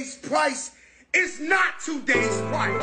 yesterday's price is not today's price.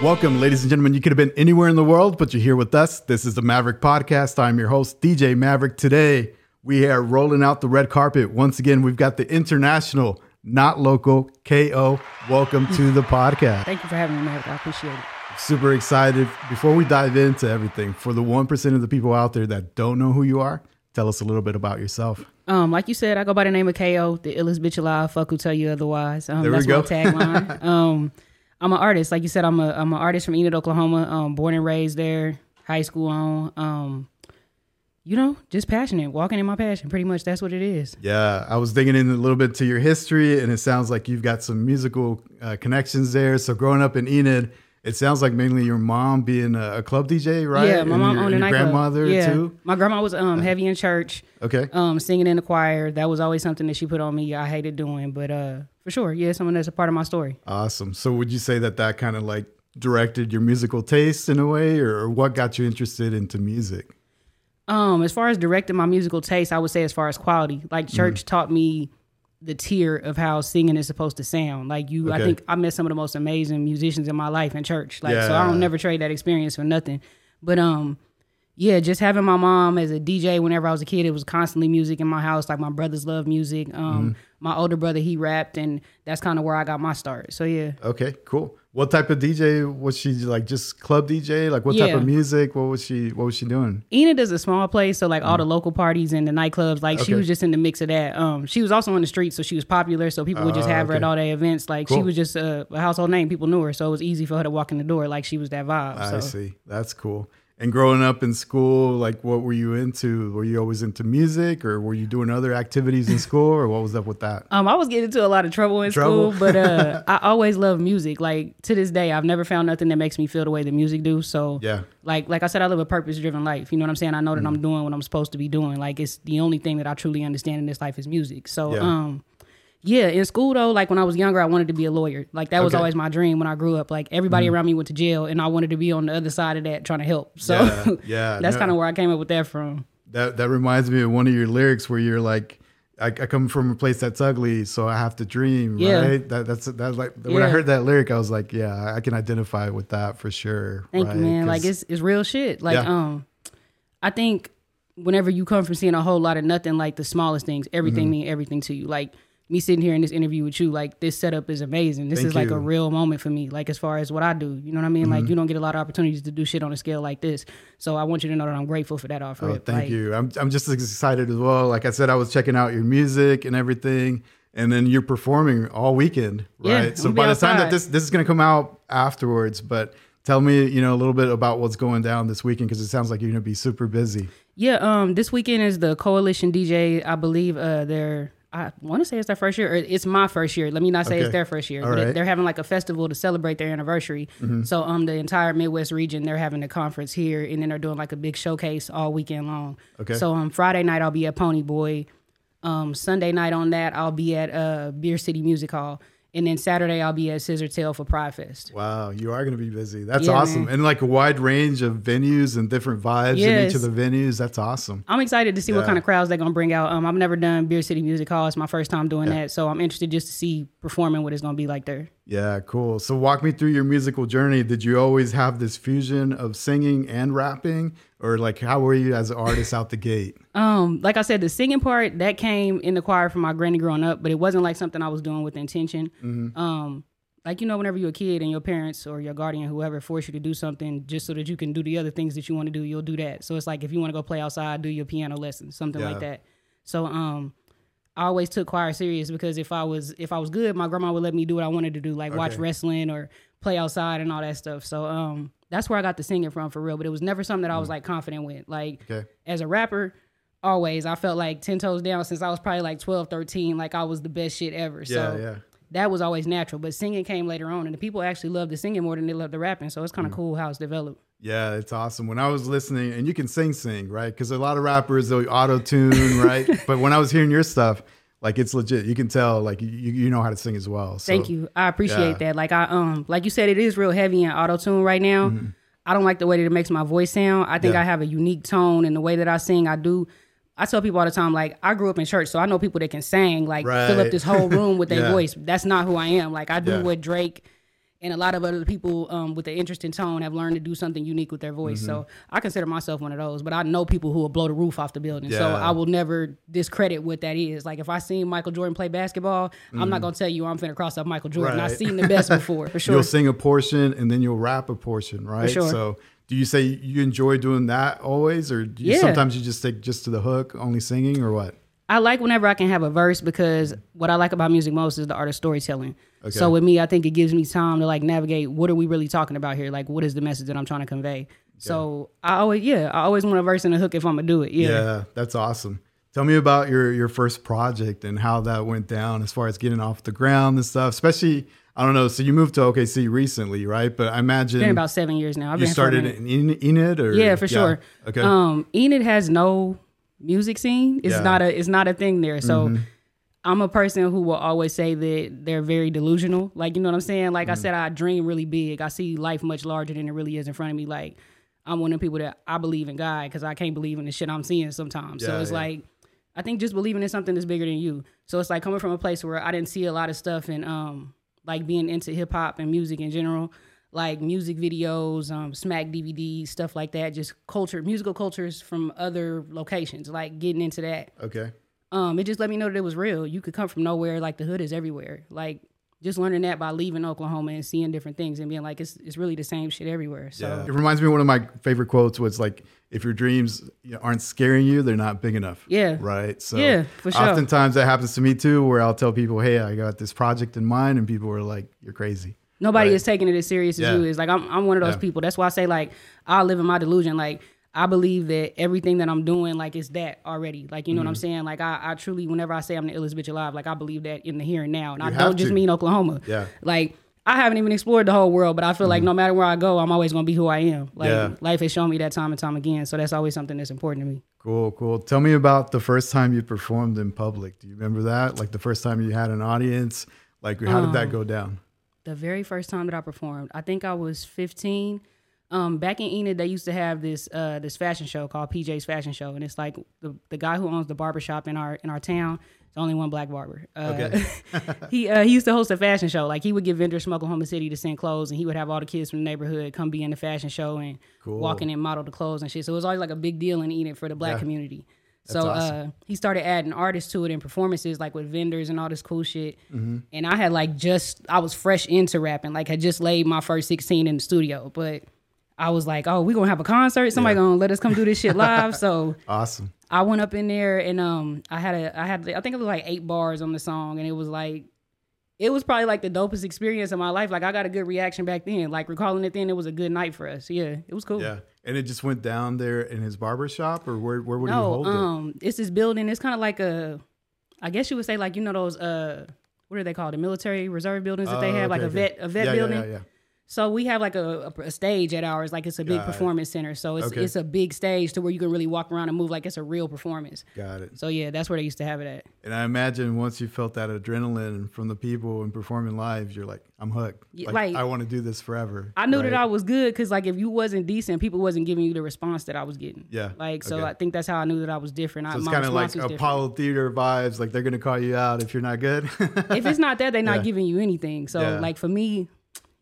Welcome, ladies and gentlemen. You could have been anywhere in the world, but you're here with us. This is the Maverick Podcast. I'm your host, DJ Maverick. Today, we are rolling out the red carpet. Once again, we've got the international, not local, KO. Welcome to the podcast. Thank you for having me, Maverick. I appreciate it. Super excited. Before we dive into everything, for the 1% of the people out there that don't know who you are, tell us a little bit about yourself. Um, like you said, I go by the name of KO, the illest bitch alive. Fuck who tell you otherwise. Um, There we that's go. my tagline. um, I'm an artist. Like you said, I'm a I'm an artist from Enid, Oklahoma. Um, born and raised there, high school on. Um, you know, just passionate, walking in my passion. Pretty much, that's what it is. Yeah, I was digging in a little bit to your history, and it sounds like you've got some musical uh, connections there. So, growing up in Enid, it sounds like mainly your mom being a, club DJ, right? Yeah, my And mom your, owned a nightclub. grandmother yeah. too. My grandma was um heavy in church, Okay, um singing in the choir. That was always something that she put on me. I hated doing, but uh for sure, yeah, someone that's a part of my story. awesome. So, would you say that that kind of like directed your musical taste in a way, or what got you interested into music? Um, as far as directing my musical taste, I would say as far as quality, like Mm-hmm. church taught me the tier of how singing is supposed to sound. Like you, I think I met some of the most amazing musicians in my life in church. Like so, I don't never trade that experience for nothing. But um, yeah, just having my mom as a DJ whenever I was a kid, it was constantly music in my house. Like my brothers love music. Um, Mm-hmm. My older brother he rapped, and that's kind of where I got my start. So yeah. Okay, cool. What type of DJ was she like? Just club DJ? Like what type of music? What was she? What was she doing? Enid is a small place, so like all the local parties and the nightclubs, like she Mm. Was just in the mix of that. Um, she was also on the street, so she was popular, so people would just Ah, have her at all their events. Like she was just a, a household name; people knew her, so it was easy for her to walk in the door like she was that vibe. I So. see. That's cool. And growing up in school, like what were you into? Were you always into music or were you doing other activities in school or what was up with that? Um, I was getting into a lot of trouble in Trouble? school, but uh, I always loved music. Like to this day, I've never found nothing that makes me feel the way the music do. So Yeah. like like I said, I live a purpose driven life. You know what I'm saying? I know that Mm. I'm doing what I'm supposed to be doing. Like it's the only thing that I truly understand in this life is music. So Yeah. um yeah, in school though, like when I was younger, I wanted to be a lawyer. Like that was Okay. always my dream when I grew up. Like everybody around me went to jail and I wanted to be on the other side of that trying to help. So Yeah, yeah, that's no. kind of where I came up with that from. That that reminds me of one of your lyrics where you're like I, I come from a place that's ugly, so I have to dream. Yeah. Right? That, that's that's like when I heard that lyric, I was like, yeah, I can identify with that for sure. Thank right? you, man. Like it's it's real shit. Like Yeah. um, I think whenever you come from seeing a whole lot of nothing, like the smallest things, everything Mm-hmm. mean everything to you. Like me sitting here in this interview with you, like this setup is amazing. This Thank is like you. a real moment for me. Like as far as what I do, you know what I mean. Mm-hmm. Like you don't get a lot of opportunities to do shit on a scale like this. So I want you to know that I'm grateful for that offer. Oh, thank Like, you. I'm I'm just as excited as well. Like I said, I was checking out your music and everything, and then you're performing all weekend, right? Yeah, so by the be time that this this is gonna come out afterwards, but tell me, you know, a little bit about what's going down this weekend because it sounds like you're gonna be super busy. Yeah, um, this weekend is the Coalition DJ. I believe uh, they're. I want to say it's their first year, or it's my first year. Let me not say Okay. it's their first year. All but right. Mm-hmm. They're having like a festival to celebrate their anniversary. So, um, the entire Midwest region, they're having a conference here, and then they're doing like a big showcase all weekend long. Okay. So, um, Friday night I'll be at Pony Boy. Um, Sunday night on that I'll be at uh Beer City Music Hall, and then Saturday I'll be at Scissortail for Pride Fest. Wow, you are gonna be busy. That's Yeah, awesome, man. and like a wide range of venues and different vibes in each of the venues. That's awesome. I'm excited to see Yeah. what kind of crowds they're gonna bring out. Um, I've never done Beer City Music Hall. It's my first time doing that, so I'm interested just to see performing what it's gonna be like there. Yeah, cool. So walk me through your musical journey. Did you always have this fusion of singing and rapping, or like how were you as an artist out the gate? Um, like I said, the singing part that came in the choir from my granny growing up, but it wasn't like something I was doing with intention. Um, like you know, whenever you're a kid and your parents or your guardian, whoever, force you to do something just so that you can do the other things that you want to do, you'll do that. So it's like if you want to go play outside, do your piano lessons, something Yeah. like that. So um, I always took choir serious because if I was if I was good, my grandma would let me do what I wanted to do, like watch wrestling or play outside and all that stuff. So um, that's where I got the singing from for real. But it was never something that I was like confident with. Like Okay. as a rapper, always I felt like 10 toes down since I was probably like 12, 13, like I was the best shit ever. Yeah, so yeah. that was always natural. But singing came later on and the people actually loved the singing more than they loved the rapping. So it's Mm. kind of cool how it's developed. Yeah, it's awesome. When I was listening, and you can sing, sing, right? Because a lot of rappers they'll auto tune, right? but when I was hearing your stuff, Like it's legit. You can tell like you, you know how to sing as well. So, Thank you. I appreciate yeah. that. Like I um like you said, it is real heavy and auto tune right now. I don't like the way that it makes my voice sound. I think Mm-hmm. Yeah. I have a unique tone and the way that I sing. I do. I tell people all the time, like I grew up in church, so I know people that can sing, like fill up this whole room with their Yeah. voice. That's not who I am. Like I do what Drake and a lot of other people um, with an interesting tone have learned to do something unique with their voice. So Mm-hmm. I consider myself one of those. But I know people who will blow the roof off the building. So I will never discredit what that is. Like if I seen Michael Jordan play basketball, I'm not gonna tell you I'm finna cross up Michael Jordan. I've Mm-hmm. Seen the best before for sure. You'll sing a portion and then you'll rap a portion, right? sure. So do you say you enjoy doing that always, or do you, Yeah. sometimes you just stick just to the hook, only singing, or what? I like whenever I can have a verse because what I like about music most is the art of storytelling. So with me, I think it gives me time to like navigate what are we really talking about here? Like what is the message that I'm trying to convey? So I always yeah, I always want a verse and a hook if I'm gonna do it. Yeah. Yeah, that's awesome. Tell me about your your first project and how that went down as far as getting off the ground and stuff. Especially, I don't know. So you moved to OKC recently, right? But I imagine Been about seven years now. I've you been here for a started in En- Enid, or Yeah, for sure. Okay, Um, Enid has no music scene. It's Yeah. Mm-hmm. not a it's not a thing there. So I'm a person who will always say that they're very delusional. Like you know what I'm saying? Like I Mm. said, I dream really big. I see life much larger than it really is in front of me. Like I'm one of the people that I believe in God because I can't believe in the shit I'm seeing sometimes. so it's yeah. like I think just believing in something that's bigger than you. So it's like coming from a place where I didn't see a lot of stuff and um like being into hip hop and music in general, like music videos, um, smack DVDs, stuff like that, just culture, musical cultures from other locations, like getting into that. okay, Um, it just let me know that it was real. You could come from nowhere, like the hood is everywhere. Like just learning that by leaving Oklahoma and seeing different things and being like, it's it's really the same shit everywhere. So yeah. It reminds me of one of my favorite quotes was like, "If your dreams aren't scaring you, they're not big enough." Yeah. Right. So Yeah, for sure. Oftentimes that happens to me too, where I'll tell people, "Hey, I got this project in mind," and people are like, "You're crazy." Nobody Right. is taking it as serious as Yeah. you is. Like I'm, I'm one of those Yeah. people. That's why I say like I live in my delusion. Like I believe that everything that I'm doing, like is that already. Like you know what I'm Mm-hmm. saying. Like I, I truly, whenever I say I'm the illest bitch alive, like I believe that in the here and now, and I don't just mean Oklahoma. Yeah. Like I haven't even explored the whole world, but I feel like no matter where I go, I'm always gonna be who I am. Like Mm-hmm. Yeah. life has shown me that time and time again. So that's always something that's important to me. Cool, cool. Tell me about the first time you performed in public. Do you remember that? Like the first time you had an audience? Like how did Um, that go down? The very first time that I performed, I think I was 15. Um, back in Enid, they used to have this uh, this fashion show called PJ's Fashion Show, and it's like the, the guy who owns the barber shop in our in our town. It's only one black barber. Uh, Okay. he uh, he used to host a fashion show. Like he would get vendors from Oklahoma City to send clothes, and he would have all the kids from the neighborhood come be in the fashion show and Cool. walk in and model the clothes and shit. So it was always like a big deal in Enid for the black Yeah. community. So awesome. uh, he started adding artists to it and performances like with vendors and all this cool shit. Mm-hmm. And I had like just I was fresh into rapping, like had just laid my first sixteen in the studio, but. I was like, "Oh, we gonna have a concert. Somebody Yeah. gonna let us come do this shit live." so Awesome. I went up in there and um I had a I had I think it was like eight bars on the song and it was like it was probably like the dopest experience of my life. Like I got a good reaction back then. Like recalling it then, it was a good night for us. Yeah, it was cool. Yeah. And it just went down there in his barber shop or where where would he No, hold it? um, it's this building. It's kind of like a, I guess you would say like you know those uh, what are they called? The military reserve buildings that they Oh, have, like okay, a okay. vet a vet yeah, building. Yeah, yeah, yeah. So we have like a, a, stage at ours, like it's a big Got it. performance center. So it's Okay. it's a big stage to where you can really walk around and move like it's a real performance. Got it. So yeah, that's where they used to have it at. And I imagine once you felt that adrenaline from the people and performing live, you're like, I'm hooked. Yeah, Like, like- I want to do this forever. I knew that? I was good because like if you wasn't decent, people wasn't giving you the response that I was getting. Yeah, Like so, okay. I think that's how I knew that I was different. I, So it's my kind of like was different. Apollo Theater vibes. Like they're gonna call you out if you're not good. if it's not that, they're not Yeah. giving you anything. So Yeah. like for me,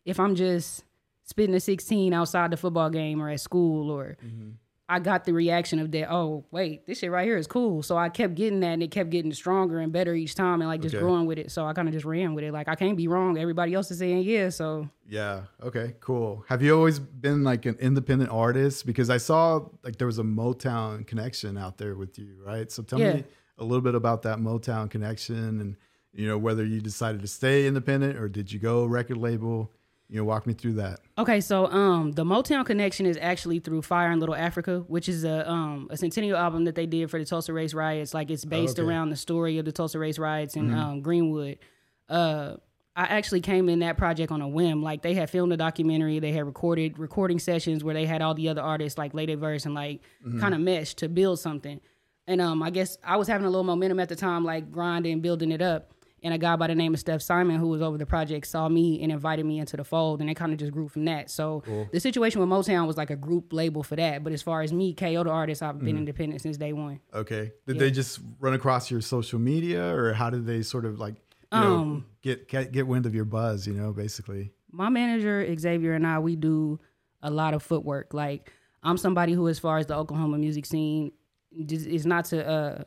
if I'm just spitting a 16 outside the football game or at school or Mm-hmm. I got the reaction of that, oh wait, this shit right here is cool. So I kept getting that and it kept getting stronger and better each time and like just Okay. growing with it. So I kind of just ran with it. Like I can't be wrong. Everybody else is saying yeah. So yeah. Okay. Cool. Have you always been like an independent artist? Because I saw like there was a Motown connection out there with you, right? So tell Yeah. me a little bit about that Motown connection and you know whether you decided to stay independent or did you go record label? You know, walk me through that. Okay, so um, the Motown connection is actually through Fire in Little Africa, which is a um a centennial album that they did for the Tulsa Race Riots. Like it's based okay. Mm-hmm. around the story of the Tulsa Race Riots in um, Greenwood. Uh, I actually came in that project on a whim. Like they had filmed a documentary, they had recorded recording sessions where they had all the other artists like lay their verse and like Mm-hmm. kind of mesh to build something. And um, I guess I was having a little momentum at the time, like grinding, building it up. And a guy by the name of Steph Simon, who was over the project, saw me and invited me into the fold, and it kind of just grew from that. So the situation with Motown was like a group label for that. But as far as me, KO the artist, I've been independent since day one. Okay. Did they just run across your social media, or how did they sort of like you know, Um, get, get get wind of your buzz? You know, basically. my manager Xavier and I we do a lot of footwork. Like I'm somebody who, as far as the Oklahoma music scene, is not to uh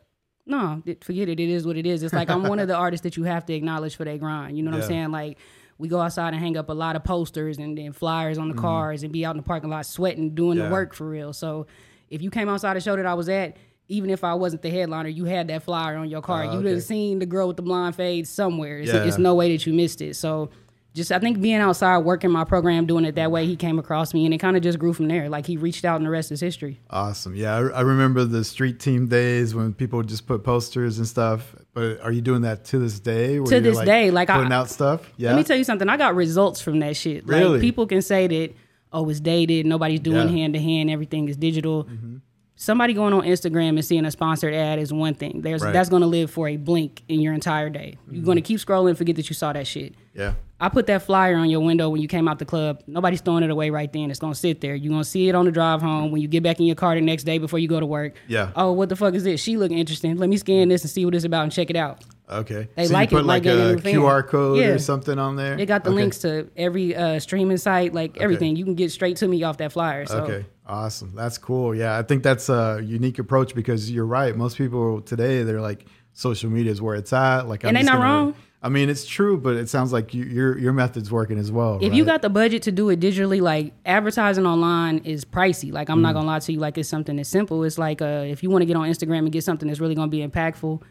no forget it. It is what it is. It's like I'm one of the artists that you have to acknowledge for their grind. You know what Yeah. I'm saying? Like we go outside and hang up a lot of posters and then flyers on the cars and be out in the parking lot sweating, doing Mm-hmm. Yeah. the work for real. So if you came outside the show that I was at. Even if I wasn't the headliner, you had that flyer on your car. Ah, you okay. have seen the girl with the blonde fade somewhere. It's, Yeah. it's no way that you missed it. So just I think being outside working my program, doing it that way, he came across me and it kind of just grew from there. Like he reached out and the rest is history. Awesome. Yeah, I, I remember the street team days when people would just put posters and stuff. But are you doing that to this day? To this day, like, I- putting out stuff. Yeah. Let me tell you something. I got results from that shit. Like Really? people can say that, oh, it's dated, nobody's doing hand to hand, everything is digital. Mm-hmm. Somebody going on Instagram and seeing a sponsored ad is one thing. There's Right. Mm-hmm. that's gonna live for a blink in your entire day. You're gonna keep scrolling, forget that you saw that shit. yeah. I put that flyer on your window when you came out the club. Nobody's throwing it away right then. It's gonna sit there. You're gonna see it on the drive home when you get back in your car the next day before you go to work. Yeah. Oh, what the fuck is this? She looking interesting. Let me scan this and see what it's about and check it out. Okay. They so like you it, like like, a. QR code Yeah. or something on there. They got the Okay. links to every uh, streaming site, like everything. You can get straight to me off that flyer. So Okay, awesome. That's cool. Yeah, I think that's a unique approach because you're right. Most people today they're like social media is where it's at. Like, I'm And they just not wrong. I mean, it's true, but it sounds like you, your your method's working as well. if you got the budget to do it digitally, like advertising online is pricey. Like I'm Mm. not gonna lie to you, like it's something that's simple. It's like uh, if you want to get on Instagram and get something that's really gonna be impactful,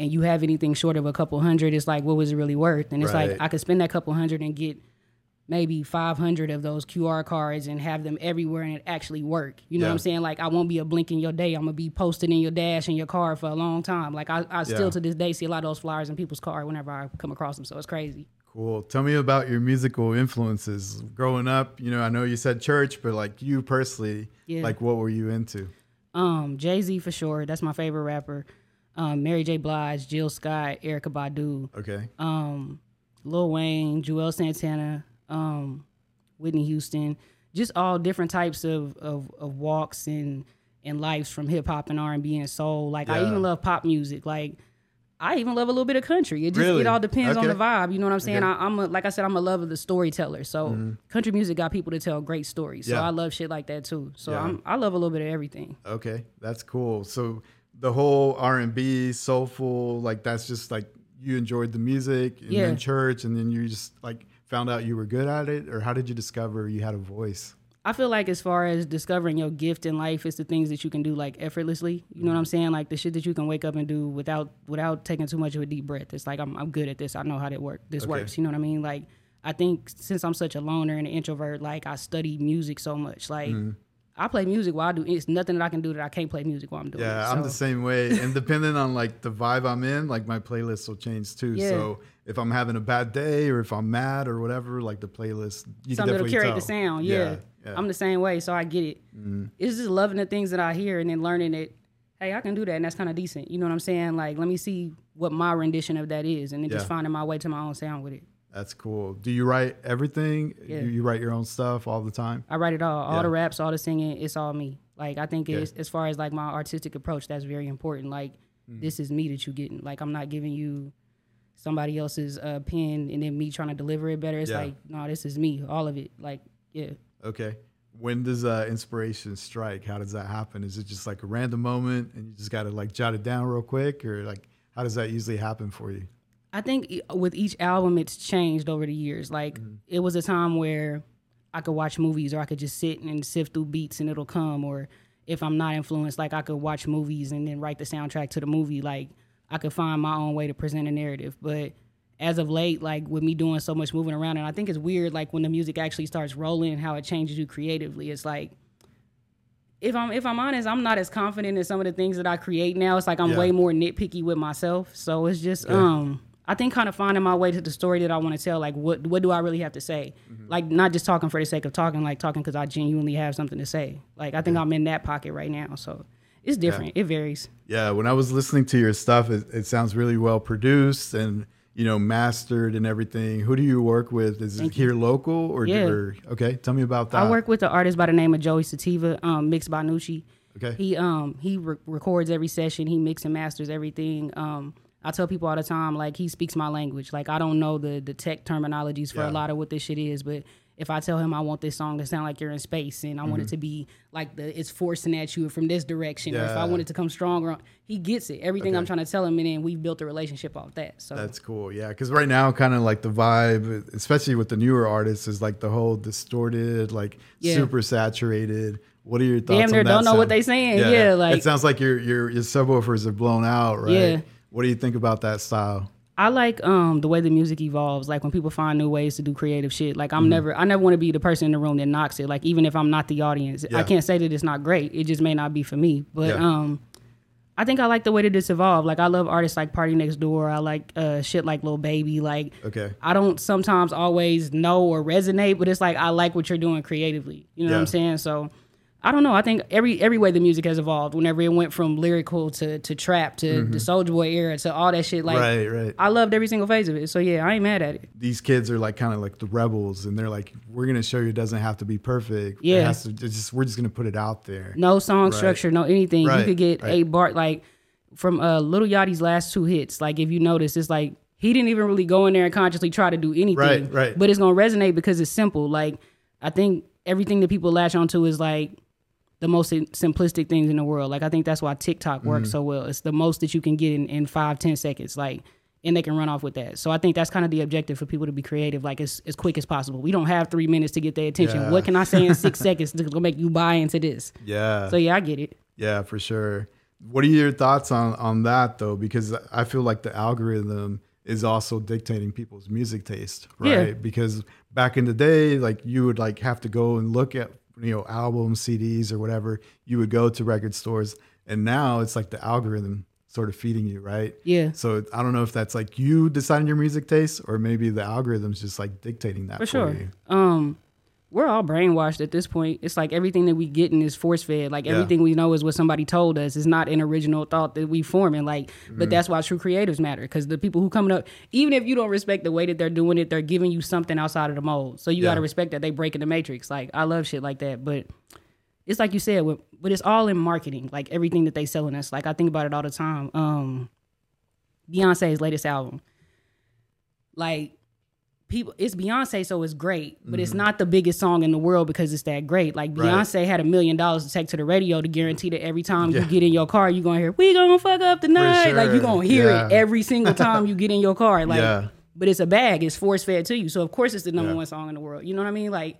and you have anything short of a couple hundred, it's like what was it really worth? And it's Right. like I could spend that couple hundred and get maybe 500 of those QR cards and have them everywhere and it actually work. You know what I'm saying? Like I won't be a blink in your day. I'm gonna be posted in your dash in your car for a long time. Like I, I still Yeah. to this day see a lot of those flyers in people's car whenever I come across them. So it's crazy. Cool. Tell me about your musical influences growing up. You know, I know you said church, but like you personally, Yeah. like what were you into? Um, Jay Z for sure. That's my favorite rapper. Um, Mary J. Blige, Jill Scott, Erykah Badu, Okay. um, Lil Wayne, Juelz Santana, um, Whitney Houston. Just all different types of of, of walks and and lives from hip hop and R and B and soul. Like I even love pop music. Like I even love a little bit of country. It just Really? it all depends on the vibe. You know what I'm saying? Okay. Mm-hmm. I, I'm a, like I said, I'm a love of the storyteller. So country music got people to tell great stories. So Yeah. I love shit like that too. So Yeah. I'm I love a little bit of everything. Okay, that's cool. So the whole R and B, soulful, like that's just like you enjoyed the music and Yeah. then church, and then you just like found out you were good at it, or how did you discover you had a voice? I feel like as far as discovering your gift in life, it's the things that you can do like effortlessly. You know what I'm saying? Like the shit that you can wake up and do without without taking too much of a deep breath. It's like I'm I'm good at this. I know how that work. This Okay. works. You know what I mean? Like I think since I'm such a loner and an introvert, like I study music so much. Like Mm-hmm. I play music while I do. It's nothing that I can do that I can't play music while I'm doing. Yeah, it. I'm the same way. And depending on like the vibe I'm in, like my playlist will change too. Yeah. So if I'm having a bad day or if I'm mad or whatever, like the playlist, you can something that'll definitely curate the sound. Yeah. yeah. yeah. I'm the same way, so I get it. Mm-hmm. It's just loving the things that I hear and then learning that, hey, I can do that, and that's kind of decent. You know what I'm saying? Like, let me see what my rendition of that is, and then just finding my way to my own sound with it. That's cool. Do you write everything? Yeah. You, you write your own stuff all the time? I write it all, all Yeah. the raps, all the singing. It's all me. Like, I think it's, as far as like my artistic approach, that's very important. Like, Mm. this is me that you're getting. Like, I'm not giving you somebody else's uh, pen and then me trying to deliver it better. It's Yeah. like, no, this is me, all of it. Like, yeah. Okay. When does uh, inspiration strike? How does that happen? Is it just like a random moment and you just got to like jot it down real quick, or like how does that usually happen for you? I think with each album, it's changed over the years. Like it was a time where I could watch movies, or I could just sit and sift through beats, and it'll come. Or if I'm not influenced, like I could watch movies and then write the soundtrack to the movie. Like I could find my own way to present a narrative. But as of late, like with me doing so much moving around, and I think it's weird, like when the music actually starts rolling, how it changes you creatively. It's like if I'm if I'm honest, I'm not as confident in some of the things that I create now. It's like I'm Yeah. way more nitpicky with myself. So it's just um I think kind of finding my way to the story that I want to tell. Like what what do I really have to say? Like not just talking for the sake of talking, like talking because I genuinely have something to say. Like I think I'm in that pocket right now. So it's different. It varies. Yeah, when I was listening to your stuff, it, it sounds really well produced and you know mastered and everything. Who do you work with? Is it here local or, Yeah. or okay? Tell me about that. I work with an artist by the name of Joey Sativa, um, mixed by Nucci. Okay. He um he re- records every session. He mix and masters everything. Um, I tell people all the time, like he speaks my language. Like I don't know the the tech terminologies for Yeah. a lot of what this shit is, but if I tell him I want this song to sound like you're in space and I want it Mm-hmm. to be like the it's forcing at you from this direction, or if I Yeah. want it to come stronger, he gets it. Everything I'm trying to tell him, and then we've built a relationship off that. So That's cool. Yeah, because right now, kind of like the vibe, especially with the newer artists, is like the whole distorted, like Yeah. super saturated. What are your thoughts? Damn that don't know what they saying. Yeah, like- it sounds like your your your subwoofers are blown out, right? Yeah. What do you think about that style? I like um the way the music evolves. Like when people find new ways to do creative shit. Like Mm-hmm. I'm never I never want to be the person in the room that knocks it. Like even if I'm not the audience, Yeah. I can't say that it's not great. It just may not be for me. But Yeah. um I think I like the way that it's evolved. Like I love artists like PartyNextDoor. I like uh shit like Lil Baby. Like Okay. I don't sometimes always know or resonate, but it's like I like what you're doing creatively. You know what I'm saying? So I don't know. I think every every way the music has evolved. Whenever it went from lyrical to to trap to the Soulja Boy era to all that shit, like Mm-hmm. right, right. I loved every single phase of it. So yeah, I ain't mad at it. These kids are like kind of like the rebels, and they're like, "We're gonna show you it doesn't have to be perfect. It Yeah. has to, it's just we're just gonna put it out there." No song Right. structure, no anything. Right, You could get right. a bar like from uh Lil Yachty's last two hits. Like if you notice, it's like he didn't even really go in there and consciously try to do anything. Right, right. But it's gonna resonate because it's simple. Like I think everything that people latch onto is like the most simplistic things in the world. Like I think that's why TikTok works Mm-hmm. so well. It's the most that you can get in, in five, ten seconds. Like and they can run off with that. So I think that's kind of the objective for people to be creative, like as, as quick as possible. We don't have three minutes to get their attention. Yeah. What can I say in six seconds to make you buy into this? Yeah. So yeah, I get it. Yeah, for sure. What are your thoughts on on that though? Because I feel like the algorithm is also dictating people's music taste, right? Yeah. Because back in the day, like you would like have to go and look at you know albums, CDs, or whatever. You would go to record stores, and now it's like the algorithm sort of feeding you, right? Yeah. So I don't know if that's like you deciding your music taste, or maybe the algorithm's just like dictating that For for, sure. you. Um, we're all brainwashed at this point. It's like everything that we getting is force fed. Like Yeah. everything we know is what somebody told us. It's not an original thought that we forming. Like, Mm-hmm. but that's why true creators matter. Because the people who coming up, even if you don't respect the way that they're doing it, they're giving you something outside of the mold. So you Yeah. got to respect that they breaking the matrix. Like I love shit like that. But it's like you said, but it's all in marketing. Like everything that they selling us. Like I think about it all the time. Um, Beyonce's latest album. Like people it's Beyonce, so it's great, but it's not the biggest song in the world because it's that great. Like Mm-hmm. Right. Beyonce had a million dollars to take to the radio to guarantee that every time Yeah. you get in your car, you're gonna hear, We gonna fuck up tonight. Like you're gonna hear it every single time you get in your car. Like Yeah. but it's a bag, it's force fed to you. So of course it's the number Yeah. one song in the world. You know what I mean? Like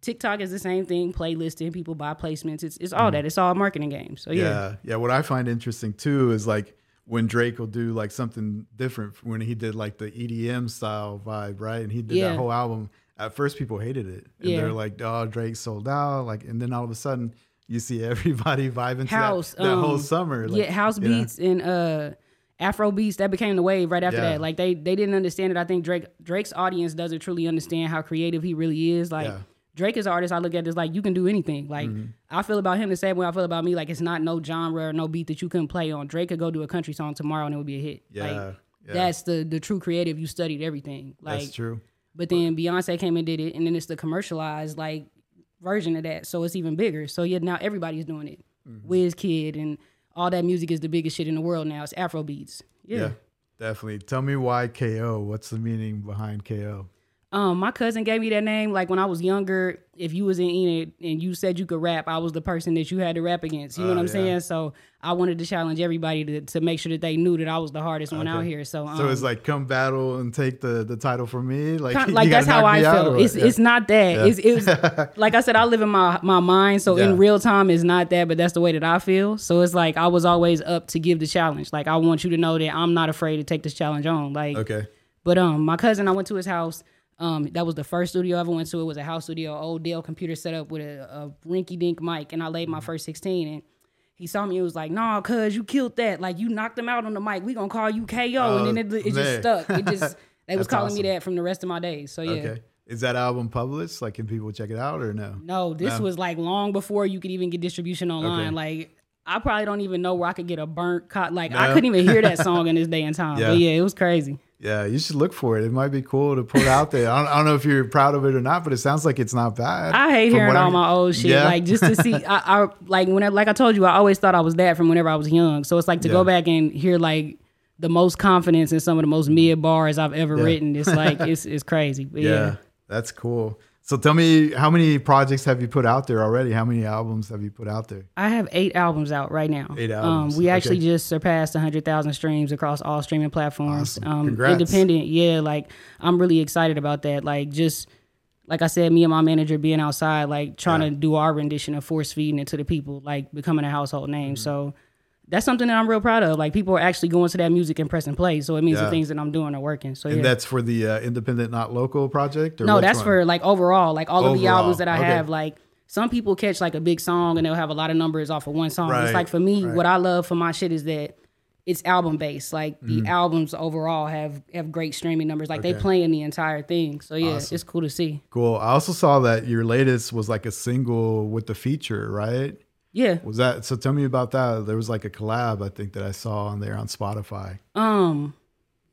TikTok is the same thing, playlisting, people buy placements. It's it's all that. It's all marketing games. So yeah. Mm-hmm. Yeah, yeah. What I find interesting too is like when Drake will do like something different when he did like the EDM style vibe, right? And he did Yeah. that whole album. At first, people hated it, and Yeah. they're like, "Oh, Drake sold out!" Like, and then all of a sudden, you see everybody vibing House, to that, that whole um, summer. Like, yeah, house know? beats and uh Afro beats that became the wave right after Yeah. that. Like they they didn't understand it. I think Drake Drake's audience doesn't truly understand how creative he really is. Like Yeah. Drake is an artist I look at is like you can do anything. Like Mm-hmm. I feel about him the same way I feel about me. Like it's not no genre or no beat that you couldn't play on. Drake could go do a country song tomorrow and it would be a hit. Yeah, like yeah. that's the the true creative. You studied everything. Like That's true. but then Beyonce came and did it, and then it's the commercialized like version of that, so it's even bigger. So yeah, now everybody's doing it. Mm-hmm. Wizkid and all that music is the biggest shit in the world now. It's Afro beats. Yeah. Yeah. definitely. Tell me why KO. What's the meaning behind KO? Um, my cousin gave me that name. Like when I was younger, if you was in Enid and you said you could rap, I was the person that you had to rap against. You know Oh, what I'm yeah. saying? So I wanted to challenge everybody to, to make sure that they knew that I was the hardest one out here. So um, So it's like, come battle and take the the title from me. Like, Kind- like that's how I feel. It's what? it's not that. Yeah. It's it was like I said, I live in my my mind, so Yeah. in real time it's not that, but that's the way that I feel. So it's like I was always up to give the challenge. Like I want you to know that I'm not afraid to take this challenge on. Like okay. but um my cousin, I went to his house. Um, that was the first studio I ever went to. It was a house studio, old Dell computer set up with a, a rinky dink mic, and I laid my first 16 and he saw me. He was like, "Nah, cuz you killed that. Like you knocked them out on the mic. We gonna call you KO." Oh, and then it, it just stuck. It just they was calling awesome. me that from the rest of my days. So yeah. Okay. Is that album published? Like, can people check it out or no? No, this No. was like long before you could even get distribution online. Okay. Like I probably don't even know where I could get a burnt cot. Like I couldn't even hear that song in this day and time. Yeah. But yeah, it was crazy. Yeah, you should look for it. It might be cool to put out there. I don't, I don't know if you're proud of it or not, but it sounds like it's not bad. I hate hearing all I'm- my old shit. Yeah. Like just to see, I, I like when I, like I told you, I always thought I was that from whenever I was young. So it's like to Yeah. go back and hear like the most confidence in some of the most mid bars I've ever Yeah. written. It's like it's it's crazy. Yeah. that's cool. So tell me, how many projects have you put out there already? How many albums have you put out there? I have eight albums out right now. Eight albums, Um, we actually okay. just surpassed hundred thousand streams across all streaming platforms. Awesome. Um, Congrats. independent, yeah. Like I'm really excited about that. Like just like I said, me and my manager being outside, like trying Yeah. to do our rendition of force feeding it to the people, like becoming a household name. Mm-hmm. So that's something that I'm real proud of. Like people are actually going to that music and pressing play. So it means Yeah. the things that I'm doing are working. So And yeah. that's for the uh, independent, not local project? Or No, that's one? for like overall, like all of the albums that I okay. have. Like some people catch like a big song and they'll have a lot of numbers off of one song. Right, It's like for me, right. what I love for my shit is that it's album based. Like the Mm-hmm. albums overall have have great streaming numbers. Like they Okay. playing the entire thing. So yeah, Awesome. it's cool to see. Cool. I also saw that your latest was like a single with the feature, right? Yeah. Was that so? Tell me about that. There was like a collab I think that I saw on there on Spotify. Um.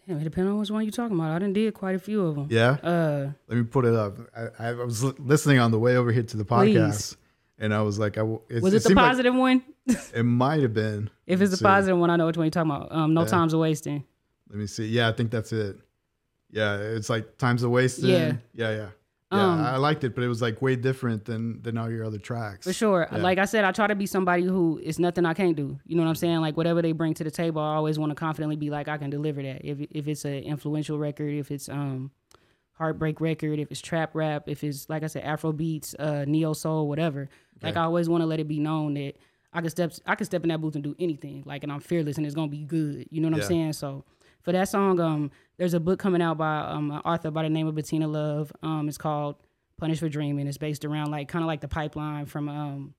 Damn, it depends on which one you're talking about. I done did quite a few of them. Yeah. Uh. Let me put it up. I, I was listening on the way over here to the podcast, Please. and I was like, I, w- Was it, the seemed like positive one? it might have been. If it's the positive one, I know which one you're talking about. Um. No Yeah. time's a wasting. Let me see. Yeah, I think that's it. Yeah, it's like times a wasting. Yeah. yeah, yeah. Yeah, Um, I liked it, but it was like way different than than all your other tracks. For sure. Yeah. Like I said, I try to be somebody who it's nothing I can't do. You know what I'm saying? Like whatever they bring to the table, I always want to confidently be like I can deliver that. If if it's an influential record, if it's um heartbreak record, if it's trap rap, if it's like I said Afro beats, uh neo soul, whatever. Like I always want to let it be known that I can step I can step in that booth and do anything. Like and I'm fearless and it's going to be good. You know what Yeah. I'm saying? So for that song um there's a book coming out by um an author by the name of Bettina Love. Um it's called Punished for Dreaming. It's based around like kind of like the pipeline from um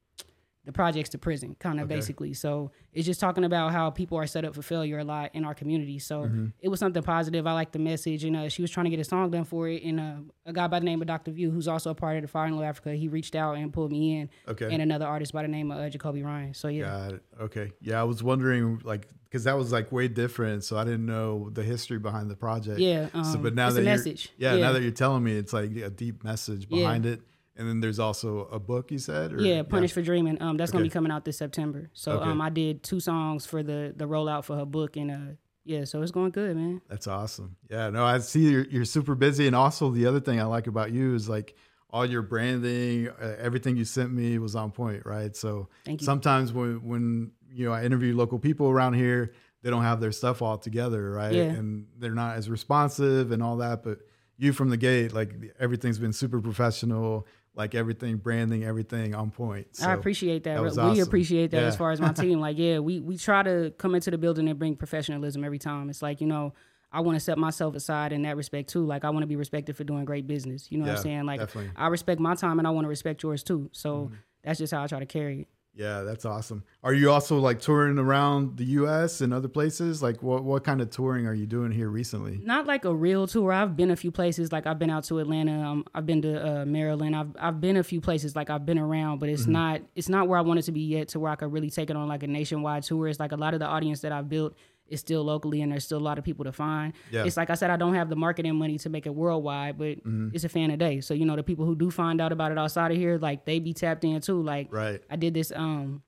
the projects to prison, kind of Okay. basically. So it's just talking about how people are set up for failure a lot in our community. So Mm-hmm. it was something positive. I like the message, and uh, she was trying to get a song done for it. And uh, a guy by the name of Dr. View, who's also a part of the Fire in Little Africa, he reached out and pulled me in. Okay. And another artist by the name of uh, Jacoby Ryan. So yeah, Got it. Okay. Yeah, I was wondering like because that was like way different, so I didn't know the history behind the project. Yeah, so, um, but now that message. yeah, Yeah. now that you're telling me, it's like a deep message Yeah. behind it, and then there's also a book you said. Or, yeah, Punished for Dreaming. Um, that's gonna be coming out this September. So Okay. um, I did two songs for the the rollout for her book, and uh, yeah, so it's going good, man. That's awesome. Yeah, no, I see you're, you're super busy. And also, the other thing I like about you is like all your branding, uh, everything you sent me was on point, right? So Thank you. sometimes when, when, you know, I interview local people around here, they don't have their stuff all together, right? Yeah. And they're not as responsive and all that. But you from the gate, like everything's been super professional, like everything, branding, everything on point. I appreciate that. that we awesome. appreciate that as far as my team. Like, yeah, we we try to come into the building and bring professionalism every time. It's like you know, I want to set myself aside in that respect too. Like, I want to be respected for doing great business. You know what I'm saying? Like, definitely. Mm-hmm. I respect my time and I want to respect yours too. So that's just how I try to carry it. Yeah, that's awesome. Are you also like touring around the U.S. and other places? Like, what what kind of touring are you doing here recently? Not like a real tour. I've been a few places. Like I've been out to Atlanta. Um, I've been to uh, Maryland. I've I've been a few places. Like I've been around, but it's Mm-hmm. not it's not where I want it to be yet. To where I could really take it on like a nationwide tour. It's like a lot of the audience that I've built is still locally, and there's still a lot of people to find. Yeah. It's like I said, I don't have the marketing money to make it worldwide, but Mm-hmm. it's a fan of day. So you know, the people who do find out about it outside of here, like they be tapped in too. Like Right. I did this um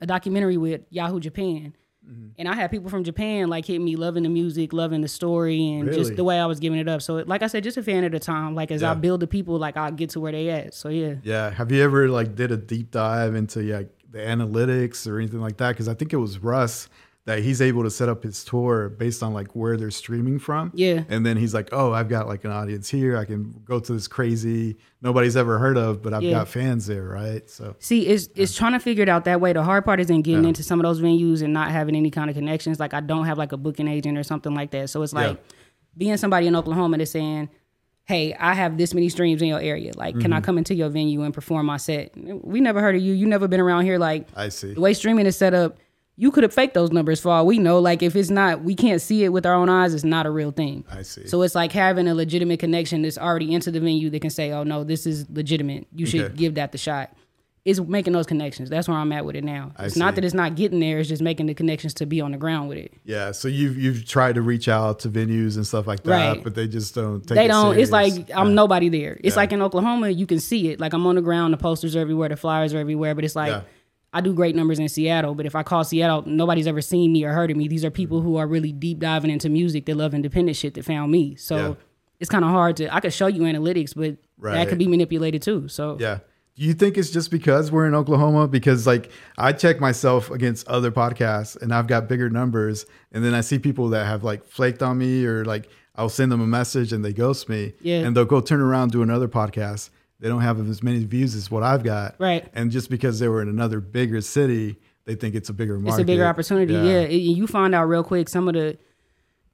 a documentary with Yahoo Japan. Mm-hmm. And I had people from Japan like hit me loving the music, loving the story, and Really? just the way I was giving it up. So, like I said, just a fan at a time. Like as Yeah. I build the people, like I get to where they at. So yeah, Yeah. Have you ever like did a deep dive into like the analytics or anything like that? Because I think it was Russ that he's able to set up his tour based on like where they're streaming from. Yeah. And then he's like, oh, I've got like an audience here. I can go to this crazy nobody's ever heard of, but I've Yeah. got fans there, right? So See, it's it's trying to figure it out that way. The hard part is in getting into some of those venues and not having any kind of connections. Like I don't have like a booking agent or something like that. So it's like being somebody in Oklahoma that's saying, "Hey, I have this many streams in your area. Like, can I Mm-hmm. come into your venue and perform my set?" We never heard of you. You never been around here. Like I see. the way streaming is set up, you could have faked those numbers for all we know. Like if it's not, we can't see it with our own eyes. It's not a real thing. I see. So it's like having a legitimate connection that's already into the venue that can say, "Oh no, this is legitimate. You should Okay. give that the shot." it's making those connections. That's where I'm at with it now. I it's not that it's not getting there. It's just making the connections to be on the ground with it. Yeah, so you've you've tried to reach out to venues and stuff like that, Right. but they just don't take it. they it don't. It's serious. like I'm nobody there. It's Yeah. like in Oklahoma, you can see it. Like I'm on the ground, the posters are everywhere, the flyers are everywhere. But it's like Yeah. I do great numbers in Seattle. But if I call Seattle, nobody's ever seen me or heard of me. These are people mm-hmm. who are really deep diving into music. They love independent shit that found me. So Yeah. it's kind of hard to. I could show you analytics, but Right. that could be manipulated too. So Yeah. Do you think it's just because we're in Oklahoma? Because like I check myself against other podcasts and I've got bigger numbers, and then I see people that have like flaked on me or like I'll send them a message and they ghost me, Yeah. and they'll go turn around do another podcast. They don't have as many views as what I've got, Right. And just because they were in another bigger city, they think it's a bigger market. it's a bigger opportunity. Yeah, It- you find out real quick some of the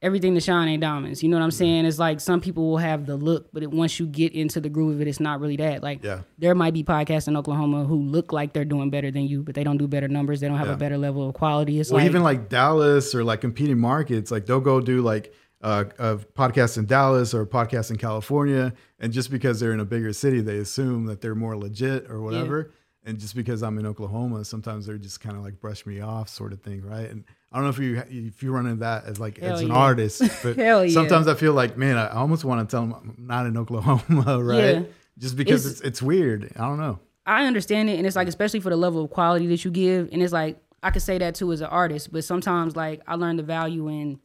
everything to shine ain't diamonds. You know what I'm mm-hmm. saying? It's like some people will have the look, but it, once you get into the groove of it, it's not really that. Like Yeah. there might be podcasts in Oklahoma who look like they're doing better than you, but they don't do better numbers. They don't have Yeah. a better level of quality. It's Well, like even like Dallas or like competing markets, like they'll go do like uh, a podcast in Dallas or a podcast in California, and just because they're in a bigger city, they assume that they're more legit or whatever. And just because I'm in Oklahoma, sometimes they're just kind of like brush me off, sort of thing, right? And I don't know if you if you run into that as like as Hell an yeah. artist, but Hell yeah. sometimes I feel like, man, I almost want to tell them I'm not in Oklahoma, right? Yeah. Just because It's- it's, it's weird. I don't know. I understand it, and it's like especially for the level of quality that you give, and it's like I could say that too as an artist, but sometimes like I learned the value in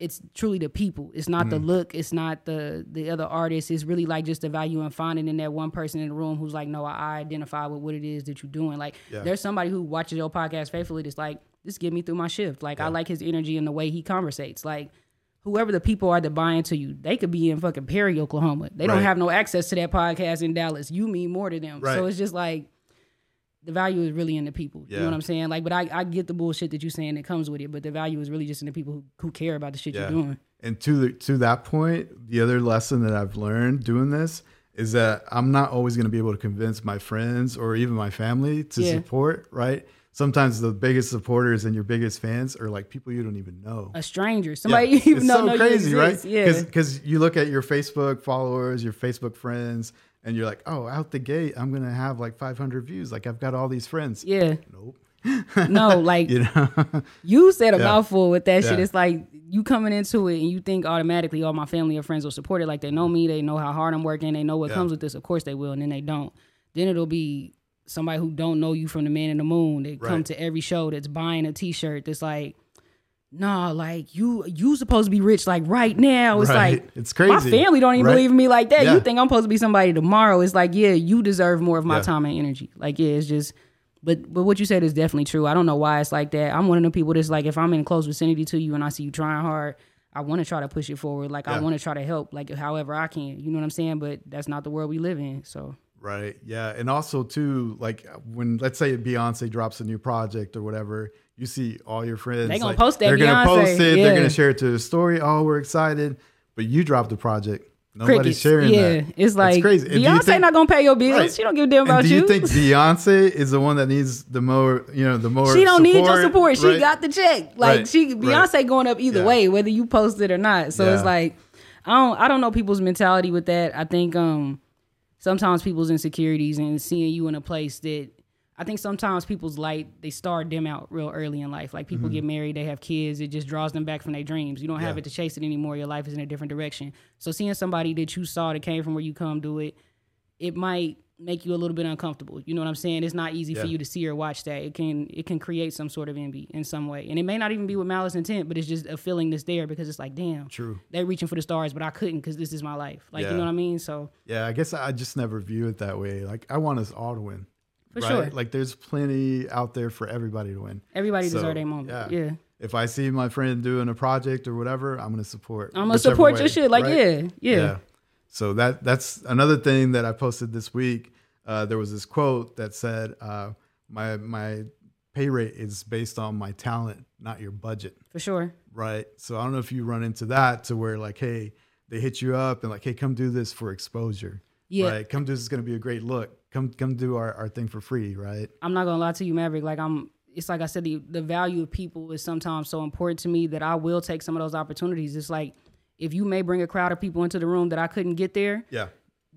it's truly the people. It's not Mm. the look. It's not the the other artists. It's really like just the value and finding in that one person in the room who's like, no, I identify with what it is that you're doing. Like Yeah. there's somebody who watches your podcast faithfully that's like, this get me through my shift. Like I like his energy and the way he conversates. Like whoever the people are that buy into you, they could be in fucking Perry, Oklahoma. They don't have no access to that podcast in Dallas. You mean more to them. Right. So it's just like the value is really in the people. You know what I'm saying? Like, but I, I get the bullshit that you're saying that comes with it, but the value is really just in the people who, who care about the shit Yeah. you're doing. And to the, to that point, the other lesson that I've learned doing this is that I'm not always going to be able to convince my friends or even my family to Yeah. support. Right? Sometimes the biggest supporters and your biggest fans are like people you don't even know. A stranger, somebody Yeah. you even it's know, so know crazy, right? Yeah, Because you look at your Facebook followers, your Facebook friends, and you're like, oh, out the gate, I'm gonna have like 500 views. Like I've got all these friends. yeah. Nope. No, like You know. you said a Yeah. mouthful with that shit. It's like you coming into it and you think automatically all my family or friends will support it. Like they know me, they know how hard I'm working, they know what Yeah. comes with this. Of course they will, and then they don't. Then it'll be somebody who don't know you from the man in the moon that come to every show that's buying a T-shirt. That's like, nah, like you you supposed to be rich like right now. It's Right. like It's crazy. My family don't even right? believe in me like that. Yeah. You think I'm supposed to be somebody tomorrow? It's like, yeah, you deserve more of my Yeah. time and energy. Like, yeah, it's just. But but what you said is definitely true. I don't know why it's like that. I'm one of the people that's like, if I'm in close vicinity to you and I see you trying hard, I want to try to push it forward. Like I want to try to help, like however I can. You know what I'm saying? But that's not the world we live in. So Right. Yeah. And also too, like when let's say Beyonce drops a new project or whatever, you see all your friends. They gonna like, post that They're gonna post it. yeah. They're gonna share it to the story. Oh, we're excited. But you dropped the project. Nobody's crickets. sharing yeah, that. it's like crazy. And do Beyonce think- not gonna pay your bills. Right. She don't give a damn about do you. Do you think Beyonce is the one that needs the more, you know, the more? she don't need your support. She right? got the check. Like Right. she. Beyonce going up either Yeah. way, whether you post it or not. So it's like I don't I don't know people's mentality with that. I think um sometimes people's insecurities and seeing you in a place that I think sometimes people's light they start dim out real early in life. Like people get married, they have kids, it just draws them back from their dreams. You don't have Mm-hmm. It to chase it anymore. Your life is in a different direction. So seeing somebody that you saw that came from where you come do it, it might make you a little bit uncomfortable. You know what I'm saying? It's not easy for you to see or watch that. It can it can create some sort of envy in some way. And it may not even be with malice intent, but it's just a feeling that's there because it's like, damn, True. they're reaching for the stars, but I couldn't because this is my life. Like Yeah. you know what I mean? So Yeah, I guess I just never view it that way. Like I want us all to win. For right? sure. Like there's plenty out there for everybody to win. everybody So, deserves their moment. Yeah. If I see my friend doing a project or whatever, I'm gonna support. I'm gonna support way, your shit. Like, right? yeah, yeah. So that that's another thing that I posted this week. Uh, there was this quote that said, uh, "My my pay rate is based on my talent, not your budget." For sure. Right. So I don't know if you run into that to where like, hey, they hit you up and like, hey, come do this for exposure. Yeah. Right. Come do this is gonna be a great look. Come come do our, our thing for free. Right. I'm not gonna lie to you, Maverick. Like I'm it's like I said, the the value of people is sometimes so important to me that I will take some of those opportunities. It's like if you may bring a crowd of people into the room that I couldn't get there, Yeah.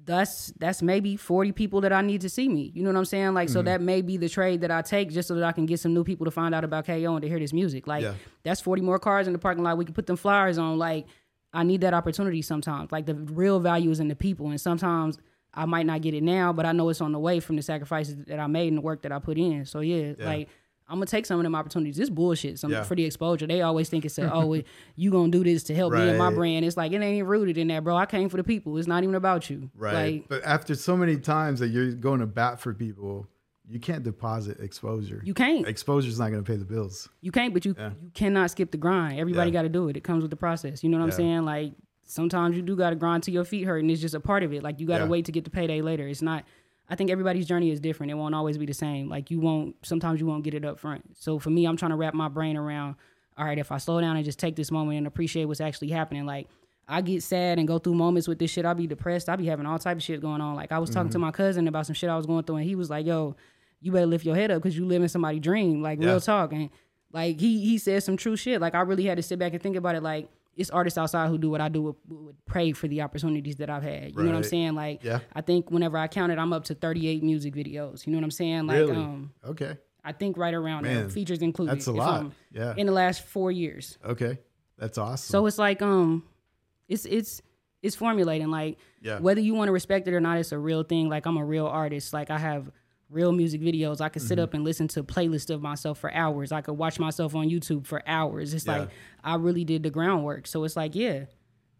that's that's maybe 40 people that I need to see me. You know what I'm saying? Like Mm-hmm. so that may be the trade that I take just so that I can get some new people to find out about KO and to hear this music. Like Yeah. that's 40 more cars in the parking lot. We can put them flyers on. Like I need that opportunity sometimes. Like the real value is in the people and sometimes I might not get it now, but I know it's on the way from the sacrifices that I made and the work that I put in. So yeah, like I'm gonna take some of them opportunities. This bullshit, some Yeah. for the exposure. They always think it's a, oh, it- you gonna do this to help me and my brand. It's like it ain't rooted in that, bro. I came for the people. It's not even about you. Right. Like but after so many times that you're going to bat for people, you can't deposit exposure. you can't. Exposure's not to pay the bills. You can't, but you Yeah. you cannot skip the grind. Everybody Yeah. got to do it. It comes with the process. You know what I'm saying? Like sometimes you do got to grind till your feet hurt, and it's just a part of it. Like you got to Yeah. wait to get the payday later. It's not. I think everybody's journey is different. It won't always be the same. Like you won't. Sometimes you won't get it up front. So for me, I'm trying to wrap my brain around. All right, if I slow down and just take this moment and appreciate what's actually happening, like. I get sad and go through moments with this shit. I'll be depressed. I'll be having all type of shit going on. Like I was talking Mm-hmm. to my cousin about some shit I was going through, and he was like, "Yo, you better lift your head up because you live in somebody's dream." Like Yeah. real talk. And like he he said some true shit. Like I really had to sit back and think about it. Like it's artists outside who do what I do would, would pray for the opportunities that I've had. You know what I'm saying? Like Yeah. I think whenever I counted, I'm up to 38 music videos. You know what I'm saying? Like really? um okay. I think right around there, features included. that's a lot. I'm- Yeah. In the last four years. Okay. That's awesome. So it's like um it's it's it's formulating like Yeah. whether you want to respect it or not, it's a real thing. Like I'm a real artist. Like I have real music videos. I could Mm-hmm. sit up and listen to playlists of myself for hours. I could watch myself on YouTube for hours. It's Yeah. like I really did the groundwork. So it's like, yeah,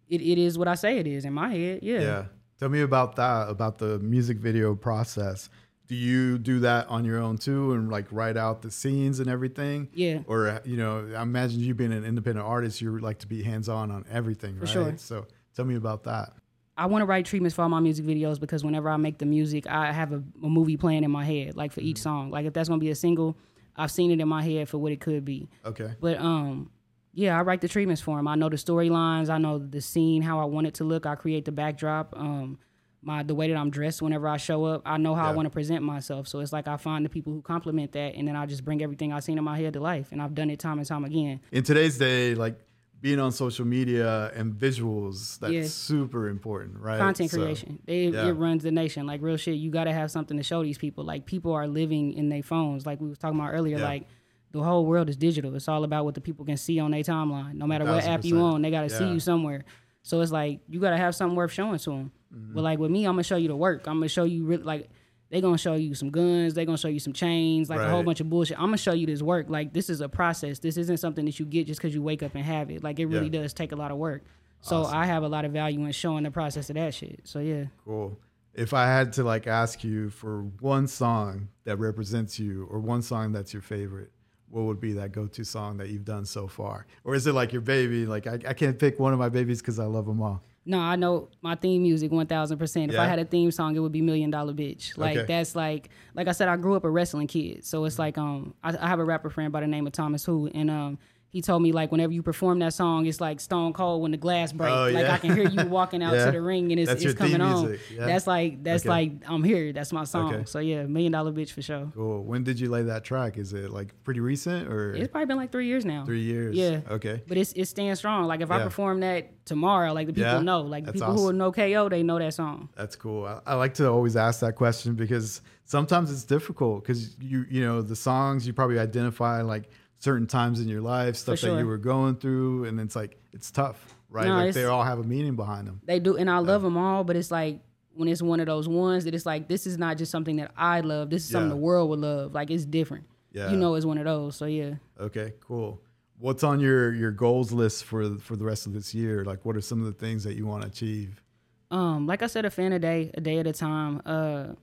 it, it is what I say it is in my head. Yeah. yeah. Tell me about that, about the music video process. Do you do that on your own too and like write out the scenes and everything? Yeah. Or, you know, I imagine you being an independent artist, you like to be hands on on everything, right? sure. So tell me about that. I want to write treatments for all my music videos because whenever I make the music, I have a, a movie playing in my head, like for Mm-hmm. each song. Like if that's gonna be a single, I've seen it in my head for what it could be. Okay. But um, yeah, I write the treatments for them. I know the storylines. I know the scene, how I want it to look. I create the backdrop. Um, my the way that I'm dressed whenever I show up. I know how I want to present myself. So it's like I find the people who complement that, and then I just bring everything I've seen in my head to life. And I've done it time and time again. In today's day, like being on social media and visuals, that's Yeah. super important, right? Content So- creation, it, yeah. it runs the nation. Like real shit, you got to have something to show these people. Like people are living in their phones. Like we was talking about earlier. Yeah. Like the whole world is digital. It's all about what the people can see on their timeline. No matter what app you on, they got to see you somewhere. So it's like you got to have something worth showing to them. Mm-hmm. But like with me, I'm gonna show you the work. I'm gonna show you really like they gonna show you some guns. They gonna show you some chains, like a whole bunch of bullshit. I'm gonna show you this work. Like this is a process. This isn't something that you get just because you wake up and have it. Like it really Yeah. does take a lot of work. So I have a lot of value in showing the process of that shit. So yeah. Cool. If I had to like ask you for one song that represents you or one song that's your favorite, what would be that go-to song that you've done so far? Or is it like your baby? Like I, I can't pick one of my babies because I love them all. No, I know my theme music one thousand percent. If I had a theme song, it would be Million Dollar Bitch. Like Okay. that's like like I said, I grew up a wrestling kid, so it's like um I, I have a rapper friend by the name of Thomas Who, and um he told me like whenever you perform that song, it's like Stone Cold when the glass breaks. Oh, Like yeah. I can hear you walking out Yeah. to the ring and it's, it's coming on. yeah. That's like that's Okay. like I'm here. That's my song. Okay. So yeah, Million Dollar Bitch for sure. Cool. When did you lay that track? Is it like pretty recent or It's probably been like three years now. three years? Yeah. Okay. But it's it's staying strong. Like if I perform that tomorrow, like the people know. Like the That's people who know KO, they know that song. That's cool. I, I like to always ask that question because sometimes it's difficult because you you know the songs you probably identify like certain times in your life, stuff that you were going through, and it's like it's tough, right? No, like they all have a meaning behind them. They do, and I love them all. But it's like when it's one of those ones that it's like this is not just something that I love. This is something the world would love. Like it's different. Yeah. You know, it's one of those. So yeah. Okay, cool. What's on your your goals list for for the rest of this year? Like, what are some of the things that you want to achieve? Um, like I said, a fan a day, a day at a time. Uh,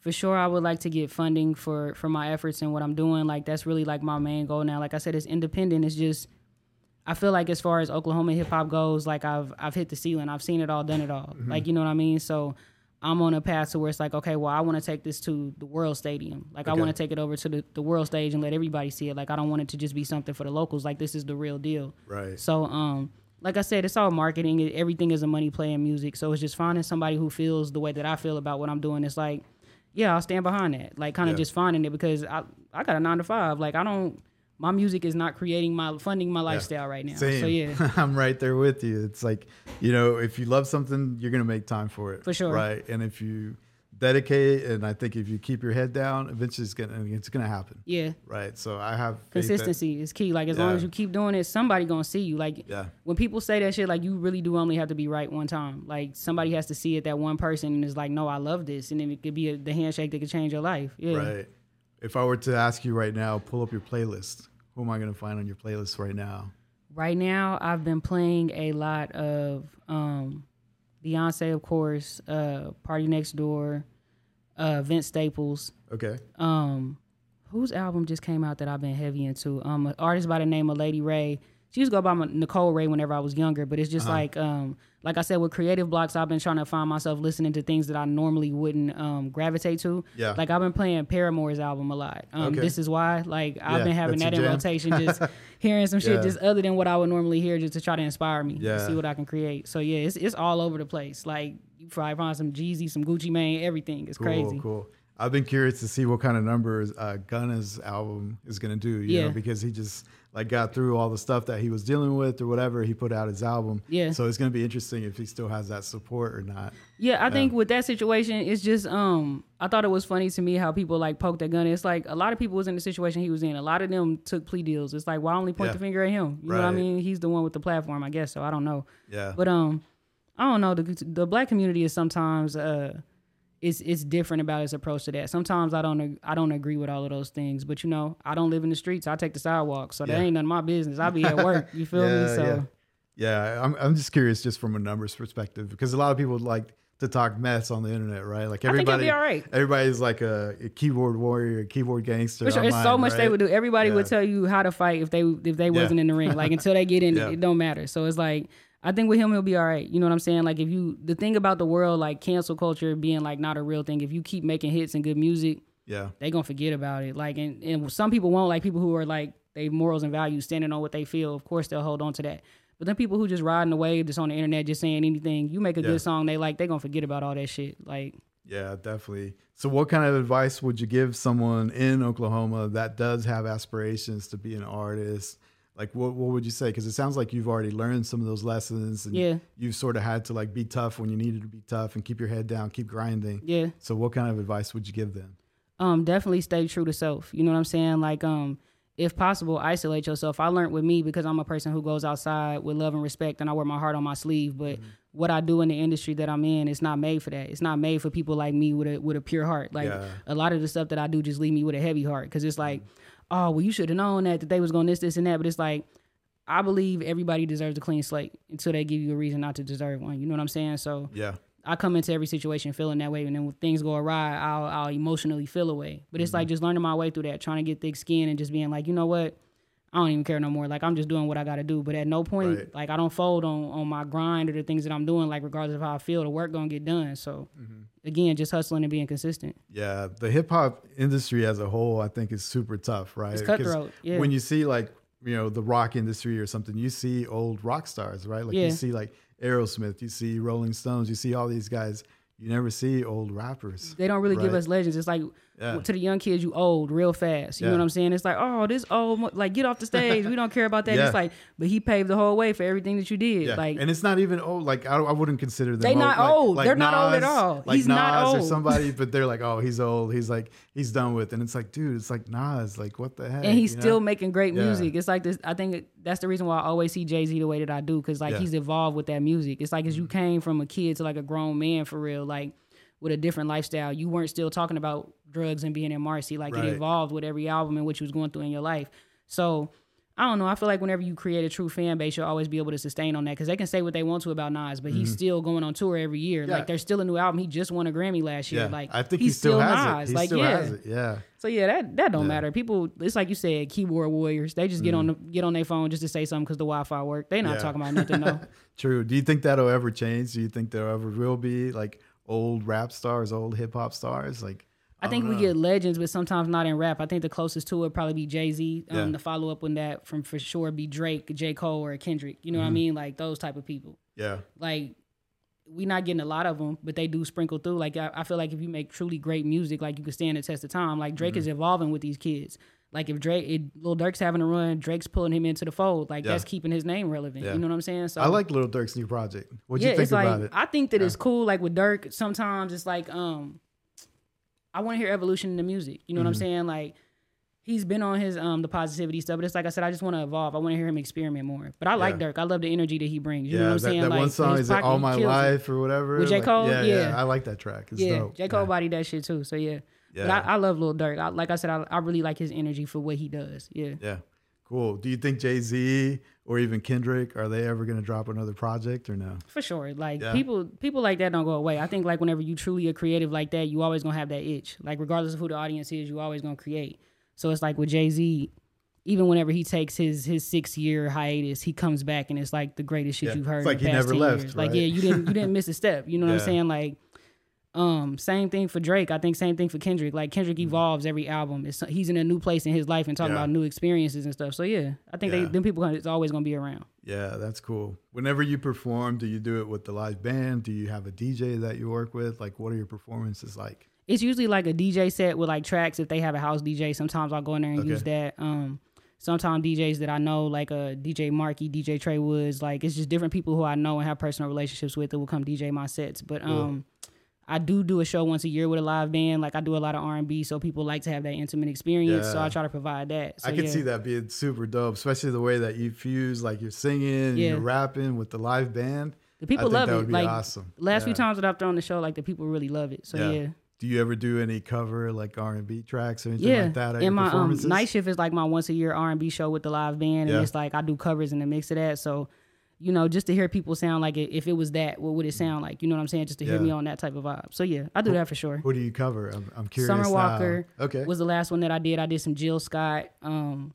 for sure, I would like to get funding for for my efforts and what I'm doing. Like that's really like my main goal now. Like I said, it's independent. It's just I feel like as far as Oklahoma hip hop goes, like I've I've hit the ceiling. I've seen it all, done it all. Like you know what I mean. So I'm on a path to where it's like, okay, well, I want to take this to the World Stadium. Like I want to take it over to the, the World Stage and let everybody see it. Like I don't want it to just be something for the locals. Like this is the real deal. Right. So, um, like I said, it's all marketing. Everything is a money play in music. So it's just finding somebody who feels the way that I feel about what I'm doing. It's like, yeah, I'll stand behind that. Like kind of Yeah. just finding it because I I got a nine to five. Like I don't. My music is not creating my funding my lifestyle right now. Same. So yeah, I'm right there with you. It's like you know, if you love something, you're gonna make time for it. For sure. Right. And if you dedicate and I think if you keep your head down, eventually it's gonna it's gonna happen. Yeah. Right. So I have Consistency is key. Like as long as you keep doing it, somebody gonna see you. Like Yeah. when people say that shit, like you really do only have to be right one time. Like somebody has to see it that one person and is like, no, I love this, and then it could be a, the handshake that could change your life. Yeah. Right. If I were to ask you right now, pull up your playlist. Who am I gonna find on your playlist right now? Right now, I've been playing a lot of um, Beyonce, of course, uh, PartyNextDoor, uh, Vince Staples. Okay. Um, whose album just came out that I've been heavy into? Um, an artist by the name of Lady Wray. She used to go by my- Nicole Wray whenever I was younger, but it's just Uh-huh. like, um, like I said, with creative blocks, I've been trying to find myself listening to things that I normally wouldn't um, gravitate to. Yeah. Like I've been playing Paramore's album a lot. Um, Okay. This is why, like, I've Yeah, been having that in jam. rotation, just hearing some shit Yeah. just other than what I would normally hear, just to try to inspire me, Yeah. to see what I can create. So yeah, it's it's all over the place. Like you probably find some Jeezy, some Gucci Mane, everything. It's Cool, crazy. cool. I've been curious to see what kind of numbers uh, Gunna's album is gonna do. You Yeah. know, because he just like got through all the stuff that he was dealing with or whatever. He put out his album. Yeah. So it's gonna be interesting if he still has that support or not. Yeah, I think with that situation, it's just um I thought it was funny to me how people like poked that gun. It's like a lot of people was in the situation he was in. A lot of them took plea deals. It's like why only point Yeah. the finger at him? You know what I mean? He's the one with the platform, I guess. So I don't know. Yeah. But um I don't know. The the black community is sometimes uh it's it's different about his approach to that. Sometimes I don't I don't agree with all of those things. But you know, I don't live in the streets. I take the sidewalk. So Yeah. that ain't none of my business. I be at work. You feel me? Yeah, So yeah. Yeah, I'm I'm just curious just from a numbers perspective because a lot of people like to talk mess on the internet, right? Like everybody, be all right. everybody's like a, a keyboard warrior, a keyboard gangster. Sure, it's so online, much they would do. Everybody Yeah. would tell you how to fight if they if they wasn't in the ring. Like until they get in, Yeah. it don't matter. So it's like I think with him he'll be all right. You know what I'm saying? Like if you the thing about the world, like cancel culture being like not a real thing. If you keep making hits and good music, Yeah, they gonna forget about it. Like and, and some people won't. Like people who are like they morals and values standing on what they feel. Of course they'll hold on to that. But then people who just riding the wave, just on the internet, just saying anything. You make a Yeah. good song, they like they gonna forget about all that shit. Like yeah, definitely. So, what kind of advice would you give someone in Oklahoma that does have aspirations to be an artist? Like, what what would you say? Because it sounds like you've already learned some of those lessons, and Yeah. you've sort of had to like be tough when you needed to be tough and keep your head down, keep grinding. yeah. So, what kind of advice would you give them? um definitely stay true to self you know what i'm saying like um if possible isolate yourself i learned with me because i'm a person who goes outside with love and respect and i wear my heart on my sleeve but Mm-hmm. what i do in the industry that i'm in it's not made for that it's not made for people like me with a with a pure heart like Yeah. a lot of the stuff that i do just leave me with a heavy heart because it's like oh well you should have known that that they was going this this and that but it's like I believe everybody deserves a clean slate until they give you a reason not to deserve one. You know what I'm saying? So Yeah, I come into every situation feeling that way, and then when things go awry, I'll, I'll emotionally feel away. But it's like Mm-hmm. just learning my way through that, trying to get thick skin, and just being like, you know what, I don't even care no more. Like I'm just doing what I got to do. But at no point, Right. like I don't fold on on my grind or the things that I'm doing. Like regardless of how I feel, the work gonna get done. So Mm-hmm. again, just hustling and being consistent. Yeah, the hip hop industry as a whole, I think, is super tough, right? It's cutthroat, yeah. When you see like you know the rock industry or something, you see old rock stars, right? Like Yeah. you see like Aerosmith, you see Rolling Stones, you see all these guys. You never see old rappers. They don't really give us legends. It's like Yeah. to the young kids, you old real fast. You know what I'm saying? It's like, oh, this old, like get off the stage. we don't care about that. Yeah. It's like, but he paved the whole way for everything that you did. Yeah, Like, and it's not even old. Like I, I wouldn't consider them. They not old. like They're not old at all. Like He's Nas not or old. somebody, but they're like, oh, he's old. He's like, he's done with. And it's like, dude, it's like Nas. Like, what the heck? and he's you know? still making great Yeah. music. It's like this. I think that's the reason why I always see Jay Z the way that I do, because like Yeah. Mm-hmm. he's evolved with that music. It's like as you came from a kid to like a grown man for real, like with a different lifestyle. You weren't still talking about drugs and being in Marcy. Like Right. it evolved with every album and what you was going through in your life. So. I don't know. I feel like whenever you create a true fan base, you'll always be able to sustain on that because they can say what they want to about Nas, but he's still going on tour every year. Mm-hmm. Yeah. Like there's still a new album. He just won a Grammy last year. Yeah, Like I think he's he still, has Nas. it. He like still yeah. has it. Yeah. So yeah, that that don't matter. People, it's like you said, keyboard warriors. They just get on the, get on their phone just to say something because the Wi-Fi work. They not Mm. Yeah. talking about nothing though. True. Do you think that'll ever change? Do you think there ever will be like old rap stars, old hip hop stars? Like, I think we get legends, but sometimes not in rap. I think the closest to it probably be Jay Z. Um, Yeah. The follow up on that from for sure be Drake, J Cole, or Kendrick. You know Mm-hmm. what I mean? Like those type of people. yeah, Like we not getting a lot of them, but they do sprinkle through. Like I, I feel like if you make truly great music, like you can stand the test of time. Like Drake is Mm-hmm. evolving with these kids. Like if Drake, it, Lil Durk's having a run, Drake's pulling him into the fold. Like Yeah. that's keeping his name relevant. Yeah. You know what I'm saying? So I like Lil Durk's new project. What'd you think it's like about it? I think that it's cool. Like with Durk, sometimes it's like um, I want to hear evolution in the music. You know what I'm Mm-hmm. saying? Like he's been on his um the positivity stuff, but it's like I said, I just want to evolve. I want to hear him experiment more. But I like Yeah. Durk. I love the energy that he brings. You know what I'm that, saying? that like one song is like All My it. Life or whatever. With J. Like, Cole? Yeah, yeah, Yeah. I like that track. It's Yeah, dope. J Cole yeah. bodied that shit too. So yeah. But Yeah. I, I love Lil Durk. I, like I said, I, I really like his energy for what he does. Yeah. Yeah. Cool. Do you think Jay Z or even Kendrick are they ever going to drop another project or no? For sure. Like Yeah. people people like that don't go away. I think like whenever you truly are creative like that, you always gonna have that itch. Like regardless of who the audience is, you always gonna create. So it's like with Jay Z, even whenever he takes his his six year hiatus, he comes back and it's like the greatest shit Yeah. you've heard. It's like in the he past never 10 left, Years. Like yeah, you didn't you didn't miss a step. You know what Yeah. I'm saying? Like um, same thing for Drake. I think same thing for Kendrick. Like Kendrick evolves every album. It's, he's in a new place in his life and talking Mm-hmm. Yeah. about new experiences and stuff. So yeah, I think Yeah. they them people it's always gonna be around. Yeah, that's cool. Whenever you perform, do you do it with the live band? Do you have a DJ that you work with? Like, what are your performances like? it's usually like a DJ set with like tracks if they have a house DJ. Sometimes I'll go in there and Okay. use that. Um sometimes DJs that I know, like a DJ Marky, DJ Trey Woods, like it's just different people who I know and have personal relationships with that will come DJ my sets. But um I do do a show once a year with a live band. Like I do a lot of R and B, so people like to have that intimate experience. So I try to provide that. So, I can yeah. see that being super dope, especially the way that you fuse, like you're singing, and Yeah. you're rapping with the live band. The people love that it. would be like awesome. last few times that I've thrown the show, like the people really love it. So yeah. Do you ever do any cover like R and B tracks or anything Yeah, like that your my um, night shift is like my once a year R and B show with the live band, and it's like I do covers in the mix of that. So, you know, just to hear people sound like it, if it was that, what would it sound like? You know what I'm saying? Just to hear Yeah. me on that type of vibe. So yeah, I do that for sure. Who do you cover? I'm, I'm curious. Summer now. Walker Okay. was the last one that I did. I did some Jill Scott. Um,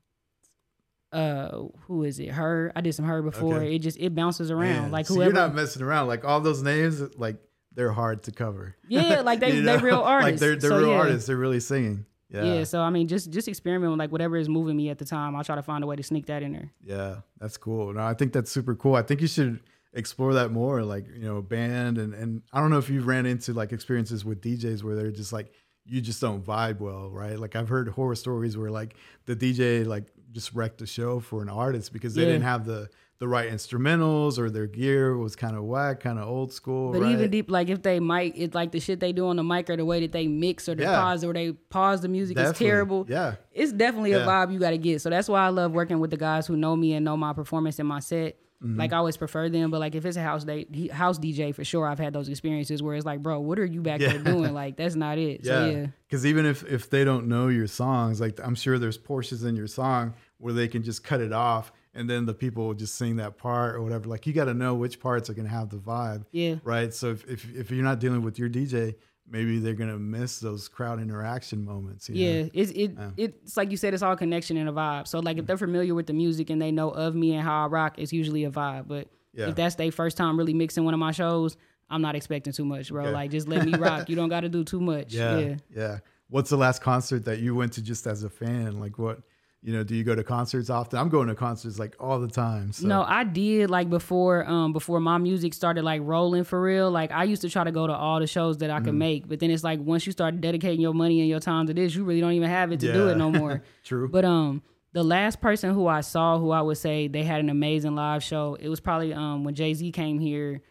uh, who is it? H.E.R. I did some H.E.R. before. Okay. It just it bounces around Man, like so whoever. you're not messing around. Like all those names, like they're hard to cover. Yeah, like they- You they real Like artists. they're they're So, real yeah. artists. They're really singing. Yeah. yeah. So I mean, just just experiment with like whatever is moving me at the time. I'll try to find a way to sneak that in there. Yeah, that's cool. No, I think that's super cool. I think you should explore that more, like you know, band and and I don't know if you've ran into like experiences with DJs where they're just like you just don't vibe well, right? Like I've heard horror stories where like the DJ like just wrecked the show for an artist because they Yeah. didn't have the the right instrumentals or their gear was kind of whack, kind of old school. But right? even deep, like if they mic, it's like the shit they do on the mic or the way that they mix or the Yeah. pause or they pause the music Definitely. is terrible. Yeah. It's definitely a vibe you got to get. So that's why I love working with the guys who know me and know my performance and my set. Mm-hmm. Like I always prefer them, but like if it's a house day, house DJ for sure, I've had those experiences where it's like, bro, what are you back Yeah. there doing? Like that's not it. So yeah, Because even if if they don't know your songs, like I'm sure there's portions in your song where they can just cut it off, and then the people will just sing that part or whatever. Like you got to know which parts are gonna have the vibe. Yeah. Right. So if if, if you're not dealing with your DJ, maybe they're gonna miss those crowd interaction moments. you know? Yeah, it's it it's like you said, it's all connection and a vibe. So like if they're familiar with the music and they know of me and how I rock, it's usually a vibe. But Yeah. if that's their first time really mixing one of my shows, I'm not expecting too much, bro. Okay. Like just let me rock. you don't got to do too much. Yeah. Yeah. Yeah. What's the last concert that you went to just as a fan? Like what? You know, do you go to concerts often? I'm going to concerts like all the time. So. No, I did like before um before my music started like rolling for real. Like I used to try to go to all the shows that I Mm. could make, but then it's like once you start dedicating your money and your time to this, you really don't even have it to do it no more. True. But um the last person who I saw who I would say they had an amazing live show, it was probably um when Jay-Z came here.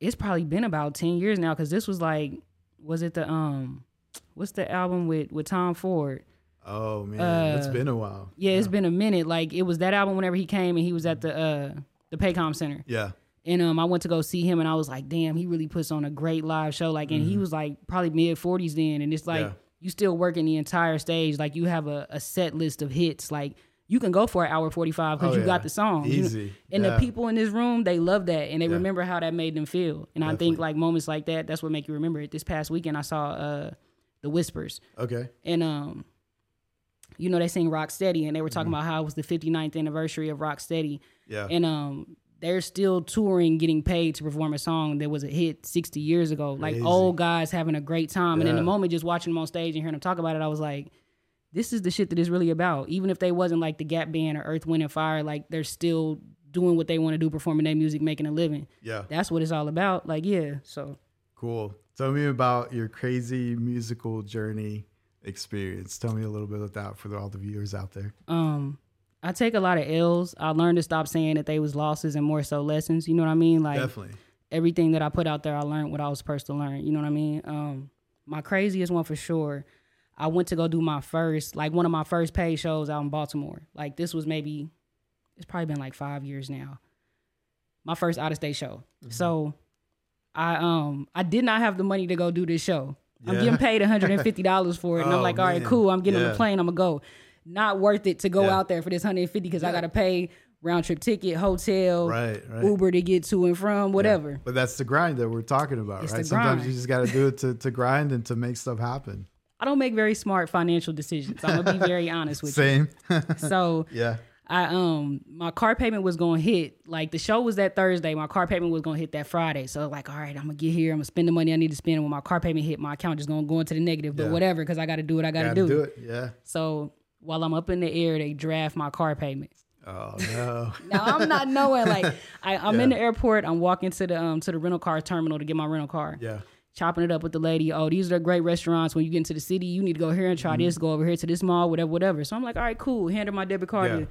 It's probably been about 10 years now cuz this was like was it the um what's the album with with Tom Ford? Oh man, it's been a while. Yeah, it's been a minute. Like it was that album whenever he came and he was at the uh the Paycom Center. Yeah. And um, I went to go see him, and I was like, "Damn, he really puts on a great live show." Like, and he was like probably mid forties then, and it's like Mm-hmm. Yeah. you still working the entire stage. Like, you have a, a set list of hits. Like, you can go for an hour forty five because Oh, you yeah. got the songs. you know? Easy. And Yeah. the people in this room, they love that, and they Yeah. remember how that made them feel. And I think like moments like that, that's what make you remember it. This past weekend, I saw uh the Whispers, Okay. and um. You know they sing Rock Steady, and they were Mm-hmm. talking about how it was the 59th anniversary of Rock Steady, Yeah. and um they're still touring getting paid to perform a song that was a hit 60 years ago. Like old guys having a great time. And in the moment just watching them on stage and hearing them talk about it i was like this is the shit that it's really about. Even if they wasn't like the gap band or earth wind and fire like they're still doing what they want to do performing their music making a living. Yeah. that's what it's all about. Like yeah so. Cool. Tell me about your crazy musical journey experience. Tell me a little bit of that for all the viewers out there. Um, I take a lot of L's. I learned to stop saying that they was losses and more so lessons. You know what I mean? Like Definitely. everything that I put out there, I learned what I was supposed to learn. You know what I mean? Um, my craziest one for sure. I went to go do my first, like one of my first paid shows out in Baltimore. Like this was maybe, it's probably been like five years now. My first out of state show. Mm-hmm. So, I um I did not have the money to go do this show. I'm getting paid 150 dollars for it, and Oh, I'm like, all right, man. cool. I'm getting on the plane. I'm gonna go. Not worth it to go Yeah. out there for this 150 because I gotta pay round trip ticket, hotel, Right, right. Uber to get to and from, whatever. But that's the grind that we're talking about, It's right? Sometimes you just got to do it to, to grind and to make stuff happen. I don't make very smart financial decisions. I'm gonna be very honest with Same. you. Same. So yeah. I um my car payment was gonna hit like the show was that Thursday. My car payment was gonna hit that Friday. So like, all right, I'm gonna get here. I'm gonna spend the money I need to spend. And when my car payment hit, my account just gonna go into the negative. But Yeah. whatever, because I got to do what I got to Gotta do. do it. Yeah. So while I'm up in the air, they draft my car payment. Oh, no. Now I'm not knowing like I, I'm Yeah. in the airport. I'm walking to the um to the rental car terminal to get my rental car. yeah. chopping it up with the lady. Oh, these are great restaurants. When you get into the city, you need to go here and try this. Go over here to this mall, whatever, whatever. So I'm like, all right, cool. Hand her my debit card. Yeah.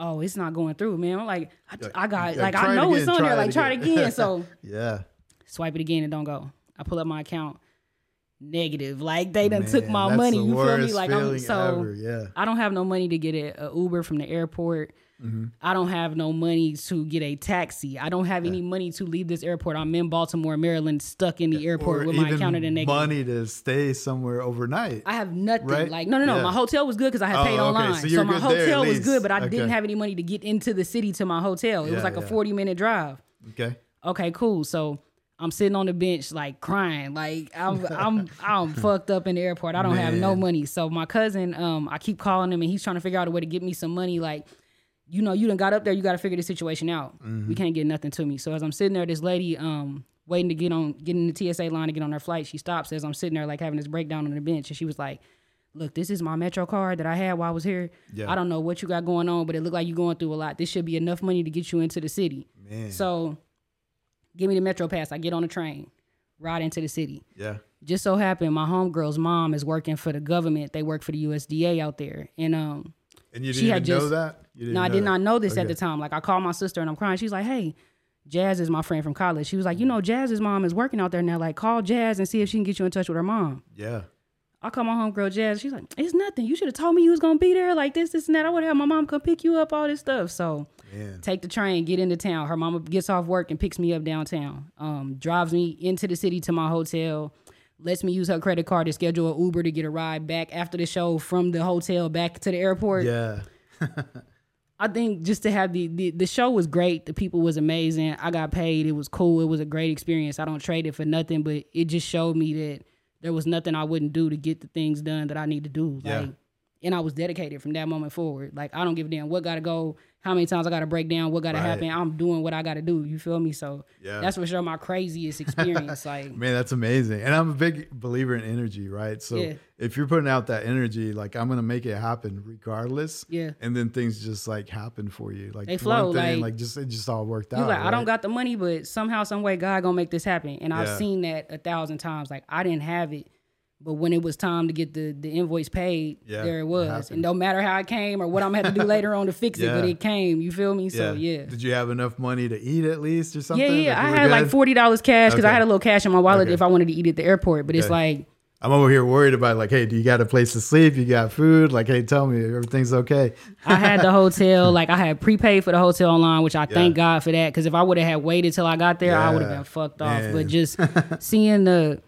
Oh, it's not going through, man. I'm like, I, I got Yeah, like I know it's on there. it Like try it again. again. So Yeah. swipe it again and don't go. I pull up my account. Negative. Like they done took my money. You feel me? Like I'm so ever. Yeah. I don't have no money to get a, a Uber from the airport. Mm-hmm. I don't have no money to get a taxi. I don't have any money to leave this airport. I'm in Baltimore, Maryland, stuck in the airport Or with my account at money to stay somewhere overnight. I have nothing. Right? Like no, no, no. Yeah. My hotel was good because I had Oh, paid okay. online. So So, my hotel was good, but I Okay. didn't have any money to get into the city to my hotel. It Yeah, was like a 40 minute drive. okay. Okay, cool. So I'm sitting on the bench like crying. Like I'm I'm I'm fucked up in the airport. I don't have no money. So my cousin, um, I keep calling him and he's trying to figure out a way to get me some money. Like, you know, you done got up there, you gotta figure the situation out. Mm-hmm. We can't get nothing to me. So as I'm sitting there, this lady, um, waiting to get on getting the TSA line to get on her flight, she stops as I'm sitting there like having this breakdown on the bench and she was like, Look, this is my Metro card that I had while I was here. Yeah. I don't know what you got going on, but it looked like you're going through a lot. This should be enough money to get you into the city. Man. So give me the Metro Pass. I get on the train, ride into the city. yeah. Just so happened my homegirl's mom is working for the government. They work for the USDA out there. And um And you didn't She had know just- that? You didn't no, I did that? not know this at the time. Like I called my sister and I'm crying. She's like, Hey, Jazz is my friend from college. She was like, you know, Jazz's mom is working out there now. Like, call Jazz and see if she can get you in touch with her mom. Yeah. I call my homegirl Jazz. She's like, it's nothing. You should have told me you was gonna be there. Like this, this, and that. I would have my mom come pick you up. All this stuff. So Man. take the train, get into town. Her mama gets off work and picks me up downtown. Um, drives me into the city to my hotel. Lets me use her credit card to schedule an Uber to get a ride back after the show from the hotel back to the airport. Yeah. I think just to have the, the the show was great. The people was amazing. I got paid. It was cool. It was a great experience. I don't trade it for nothing, but it just showed me that there was nothing I wouldn't do to get the things done that I need to do. Yeah. Like and I was dedicated from that moment forward. Like I don't give a damn what gotta go, how many times I gotta break down, what gotta Right. happen. I'm doing what I gotta do. You feel me? So Yeah. that's for sure my craziest experience. like Man, that's amazing. And I'm a big believer in energy, right? So Yeah. if you're putting out that energy, like I'm gonna make it happen regardless. Yeah. And then things just like happen for you. Like They flow, thing, like- like just it just all worked out. like, I don't got the money, but somehow, some way, God gonna make this happen. And Yeah. I've seen that a thousand times. Like I didn't have it, but when it was time to get the the invoice paid, Yeah, there it it was. happened. and no matter how it came or what I'm gonna have to do later on to fix it, but it came. You feel me? So yeah. Did you have enough money to eat at least or something? Yeah, yeah. I had like forty dollars cash because I had a little cash in my wallet Okay. if I wanted to eat at the airport. But it's like I'm over here worried about like, hey, do you got a place to sleep? You got food? Like, hey, tell me everything's okay. I had the hotel, like I had prepaid for the hotel online, which I thank God for that. Because if I would have had waited till I got there, I would have been fucked off. But just seeing the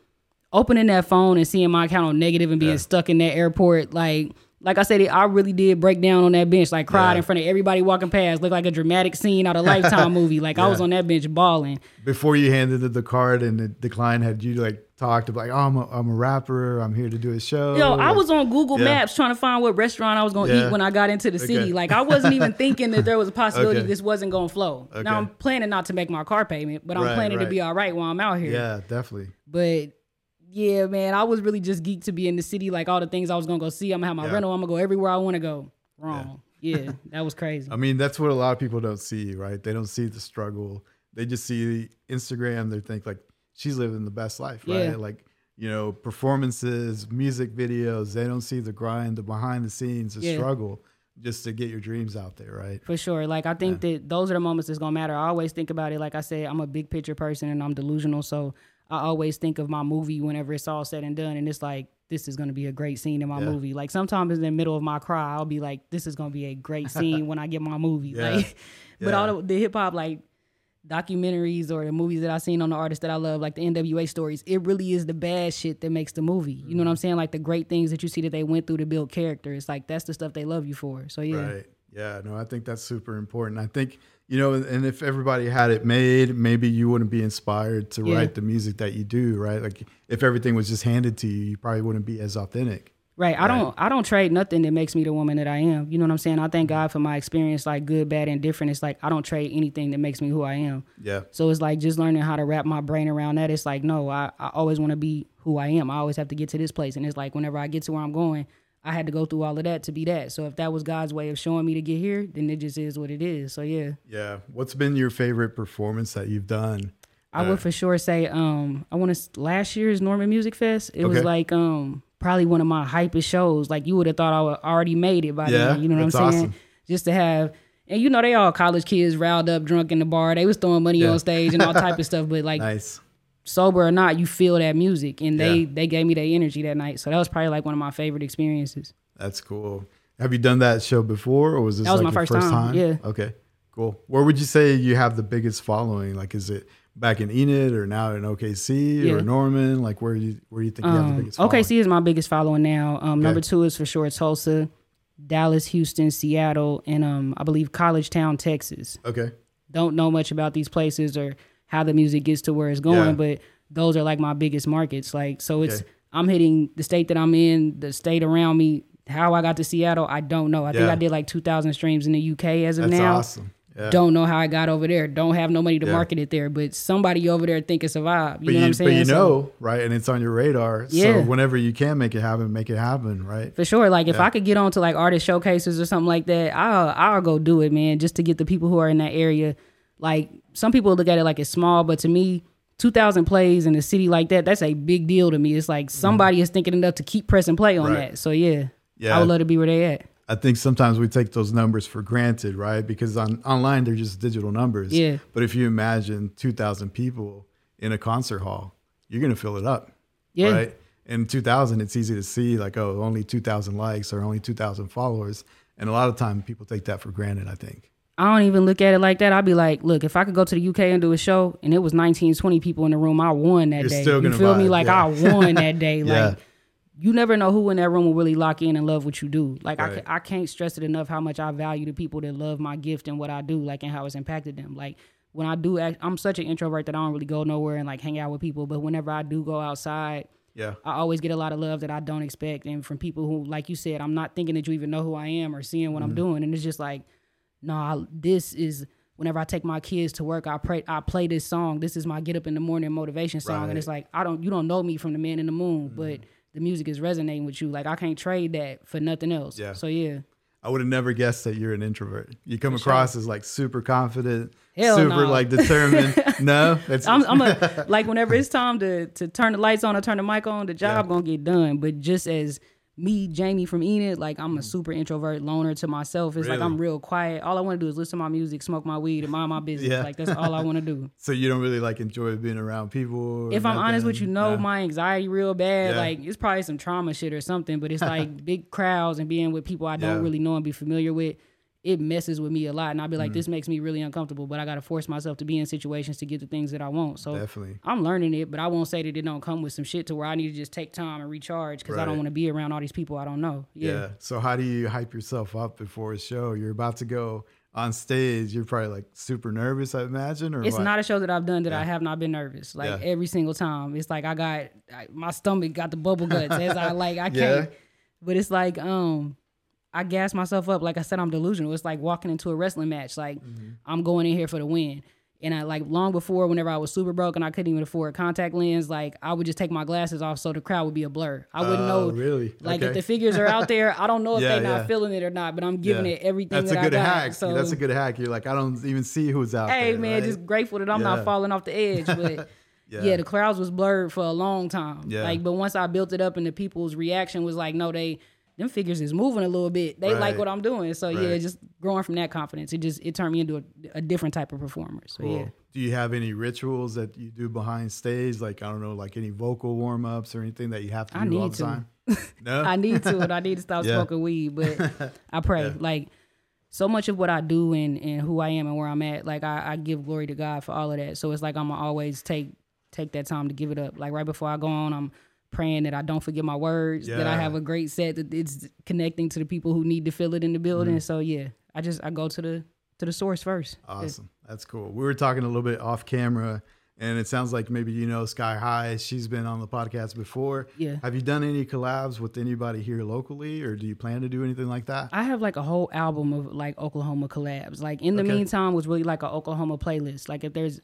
opening that phone and seeing my account on negative and being Yeah. stuck in that airport, like like I said, I really did break down on that bench, like cried Yeah. in front of everybody walking past, looked like a dramatic scene out of Lifetime movie. Like I was on that bench bawling. Before you handed the card and the, client had you like talked about, like, oh, I'm a, I'm a rapper. I'm here to do a show. Yo, I was on Google Yeah. Maps trying to find what restaurant I was gonna Yeah. eat when I got into the Okay. city. Like I wasn't even thinking that there was a possibility Okay. this wasn't gonna flow. Okay. Now I'm planning not to make my car payment, but I'm Right, planning right. to be all right while I'm out here. Yeah, definitely. But yeah, man, I was really just geeked to be in the city. Like all the things I was gonna go see. I'm gonna have my Yeah. rental. I'm gonna go everywhere I want to go. Wrong. Yeah. that was crazy. I mean, that's what a lot of people don't see, right? They don't see the struggle. They just see Instagram. They think like she's living the best life, right? Yeah. Like you know, performances, music videos. They don't see the grind, the behind the scenes, the Yeah. struggle, just to get your dreams out there, right? For sure. Like I think that those are the moments that's gonna matter. I always think about it. Like I said, I'm a big picture person and I'm delusional. So I always think of my movie whenever it's all said and done. And it's like, this is gonna be a great scene in my Yeah. movie. Like sometimes in the middle of my cry, I'll be like, this is gonna be a great scene when I get my movie. Yeah. Like but Yeah. all the, the hip hop like documentaries or the movies that I've seen on the artists that I love, like the NWA stories, it really is the bad shit that makes the movie. You know what I'm mm. saying? Like the great things that you see that they went through to build characters. Like that's the stuff they love you for. So yeah. Right. Yeah. No, I think that's super important. I think, you know, and if everybody had it made, maybe you wouldn't be inspired to Yeah. write the music that you do, right? Like if everything was just handed to you, you probably wouldn't be as authentic. Right. I don't I don't trade nothing that makes me the woman that I am. You know what I'm saying? I thank mm-hmm. God for my experience, like good, bad, and different. It's like I don't trade anything that makes me who I am. Yeah. So it's like just learning how to wrap my brain around that. It's like, no, I, I always want to be who I am. I always have to get to this place. And it's like whenever I get to where I'm going, I had to go through all of that to be that. So if that was God's way of showing me to get here, then it just is what it is. So yeah. Yeah. What's been your favorite performance that you've done? I would for sure say um I want to last year's Norman Music Fest. It was like um probably one of my hypest shows. Like you would have thought I would already made it by Yeah, then. You know what I'm saying? awesome. Just to have and you know they all college kids riled up, drunk in the bar. They was throwing money Yeah. on stage and all type of stuff. But like Nice. Sober or not, you feel that music, and they Yeah. they gave me that energy that night. So that was probably like one of my favorite experiences. That's cool. Have you done that show before, or was this That was like my your first time, yeah. Okay. Cool. Where would you say you have the biggest following? Like, is it back in Enid or now in OKC Yeah. or Norman? Like, where do you where do you think you have the Um, biggest? Following? OKC is my biggest following now. Um, Number two is for sure Tulsa, Dallas, Houston, Seattle, and um, I believe College Town, Texas. Okay. don't know much about these places or how the music gets to where it's going, Yeah. but those are like my biggest markets. Like so it's Okay. I'm hitting the state that I'm in, the state around me. How I got to Seattle, I don't know. I think I did like 2,000 streams in the UK as of now. That's now. awesome. Yeah. Don't know how I got over there. Don't have no money to Yeah. market it there, but somebody over there think it's a vibe. You but know you, what I'm saying? but you So- know, right? And it's on your radar. Yeah. So whenever you can make it happen, make it happen, right? For sure. Like if I could get on to like artist showcases or something like that, I'll I'll go do it, man, just to get the people who are in that area. Like some people look at it like it's small, but to me, two thousand plays in a city like that, that's a big deal to me. It's like somebody is thinking enough to keep pressing play on Mm-hmm. Right. that. So yeah. Yeah. I would love to be where they at. I think sometimes we take those numbers for granted, right? Because on online they're just digital numbers. Yeah. But if you imagine two thousand people in a concert hall, you're gonna fill it up. Yeah. Right. In 2000, it's easy to see like, oh, only 2,000 likes or only 2,000 followers, and a lot of time people take that for granted. I think. I don't even look at it like that. I'd be like, look, if I could go to the UK and do a show and it was 19, 20 people in the room, I won that You're day. still you feel me? vibe, Like yeah. I won that day. Yeah. Like you never know who in that room will really lock in and love what you do. Like I, Right. ca- I can't stress it enough how much I value the people that love my gift and what I do, like and how it's impacted them. Like when I do, act, I'm such an introvert that I don't really go nowhere and like hang out with people. But whenever I do go outside, Yeah. I always get a lot of love that I don't expect, and from people who, like you said, I'm not thinking that you even know who I am or seeing what I'm mm-hmm. doing, and it's just like, no, I, this is. Whenever I take my kids to work, I pray, I play this song. This is my get up in the morning motivation song, and it's like I don't, you don't know me from the Man in the Moon, mm-hmm. but the music is resonating with you. Like I can't trade that for nothing else. Yeah. So yeah, I would have never guessed that you're an introvert. You come across as like super confident, Hell super no. like determined. no, it's I'm, I'm a like whenever it's time to to turn the lights on or turn the mic on, the job gonna get done. But just as me, Jamie from Enid, like I'm a mm. super introvert loner to myself. It's like I'm real quiet. All I want to do is listen to my music, smoke my weed, and mind my business. Yeah. Like that's all I want to do. so you don't really like enjoy being around people. or If I'm honest with you, no, No. my anxiety real bad. Yeah. Like it's probably some trauma shit or something. But it's like big crowds and being with people I don't Yeah. really know and be familiar with. It messes with me a lot, and I'll be Mm. like, "This makes me really uncomfortable." But I got to force myself to be in situations to get the things that I want. So Definitely. I'm learning it, but I won't say that it don't come with some shit to where I need to just take time and recharge because I don't want to be around all these people I don't know. Yeah. Yeah. So how do you hype yourself up before a show? You're about to go on stage. You're probably like super nervous, I imagine, or It's what? not a show that I've done that I have not been nervous. Like Yeah. every single time, it's like I got I, my stomach got the bubble guts as I like I can't. But it's like um, I gas myself up. Like I said, I'm delusional. It's like walking into a wrestling match. Like Mm-hmm. I'm going in here for the win. And I like long before, whenever I was super broke and I couldn't even afford a contact lens, like I would just take my glasses off so the crowd would be a blur. I wouldn't Oh, know really? Like Okay. if the figures are out there, I don't know if Yeah, they're not feeling it or not, but I'm giving Yeah. it everything That's that a good I got. hack. So That's a good hack. You're like, I don't even see who's out hey there. Hey man, right? just grateful that I'm Yeah. not falling off the edge. But Yeah. yeah. the clouds was blurred for a long time. Yeah. Like, but once I built it up and the people's reaction was like, no, they them figures is moving a little bit. They Right. like what I'm doing. So yeah, just growing from that confidence, it just it turned me into a, a different type of performer. So Cool. yeah. Do you have any rituals that you do behind stage? Like I don't know, like any vocal warm ups or anything that you have to I do all need the to. time? No. I need to, and I need to stop Yeah. smoking weed. But I pray, Yeah. like so much of what I do and and who I am and where I'm at, like I, I give glory to God for all of that. So it's like I'm gonna always take take that time to give it up. Like right before I go on, I'm praying that I don't forget my words, that I have a great set, that it's connecting to the people who need to feel it in the building. Mm-hmm. So yeah, I just I go to the to the source first. Awesome. That's cool. We were talking a little bit off camera, and it sounds like maybe you know Sky High. She's been on the podcast before. Yeah. Have you done any collabs with anybody here locally, or do you plan to do anything like that? I have like a whole album of like Oklahoma collabs. Like in the Okay. meantime was really like an Oklahoma playlist. Like if there's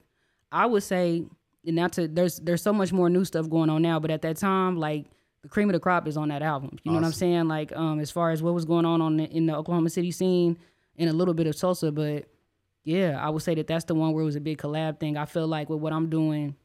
I would say not to there's there's so much more new stuff going on now, but at that time, like the cream of the crop is on that album. You know what I'm saying? Like um as far as what was going on on the, in the Oklahoma City scene and a little bit of Tulsa, but yeah, I would say that that's the one where it was a big collab thing. I feel like with what I'm doing,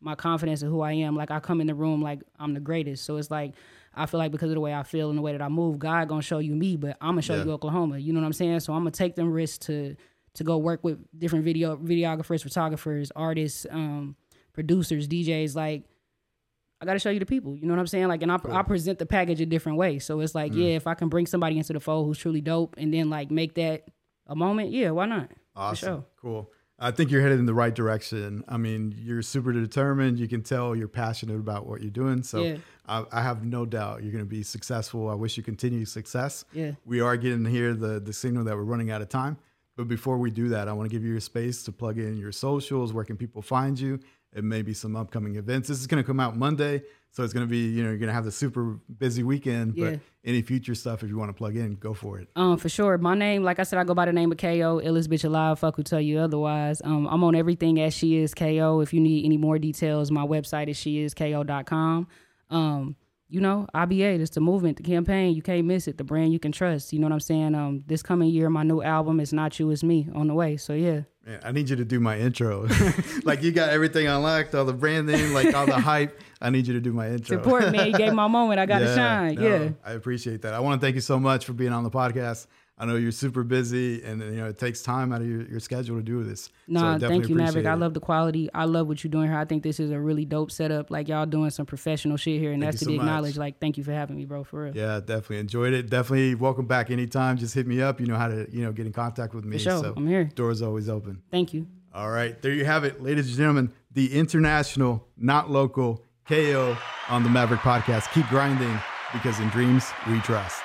my confidence in who I am, like I come in the room like I'm the greatest. So it's like I feel like because of the way I feel and the way that I move, God gonna show you me, but I'm gonna show Yeah. you Oklahoma. You know what I'm saying? So I'm gonna take them risks to to go work with different video videographers, photographers, artists, um, producers, DJs. Like I gotta show you the people. You know what I'm saying? Like, and I, I present the package a different way. So it's Mm. like, yeah, if I can bring somebody into the fold who's truly dope, and then like make that a moment, yeah, why not? Awesome. sure. Cool. I think you're headed in the right direction. I mean, you're super determined. You can tell you're passionate about what you're doing. So Yeah. I, I have no doubt you're going to be successful. I wish you continue success. Yeah. We are getting here the the signal that we're running out of time. But before we do that, I want to give you your space to plug in your socials. Where can people find you? And maybe some upcoming events. This is going to come out Monday, so it's going to be you know you're going to have the super busy weekend. Yeah. But any future stuff, if you want to plug in, go for it. Um, for sure. My name, like I said, I go by the name of KO, illest bitch alive. Fuck who tell you otherwise. Um, I'm on everything as she is KO. If you need any more details, my website is sheisko.com. Um, you know, IBA, it's the movement, the campaign. You can't miss it. The brand you can trust. You know what I'm saying? Um, this coming year, my new album is Not You, It's Me on the way. So yeah. Man, I need you to do my intro. like you got everything unlocked, all the branding, like all the hype. I need you to do my intro. Important, man. You gave my moment. I got to shine. no, yeah. I appreciate that. I want to thank you so much for being on the podcast. I know you're super busy, and you know it takes time out of your, your schedule to do this. No, So thank you, Maverick. appreciate I love the quality. I love what you're doing here. I think this is a really dope setup. Like y'all doing some professional shit here, and Thank that's to so be acknowledged. Like, thank you for having me, bro. For real. Yeah, definitely enjoyed it. Definitely welcome back anytime. Just hit me up. You know how to you know get in contact with me. For sure. So I'm here. Doors always open. Thank you. All right, there you have it, ladies and gentlemen. The international, not local KO on the Maverick podcast. Keep grinding because in dreams we trust.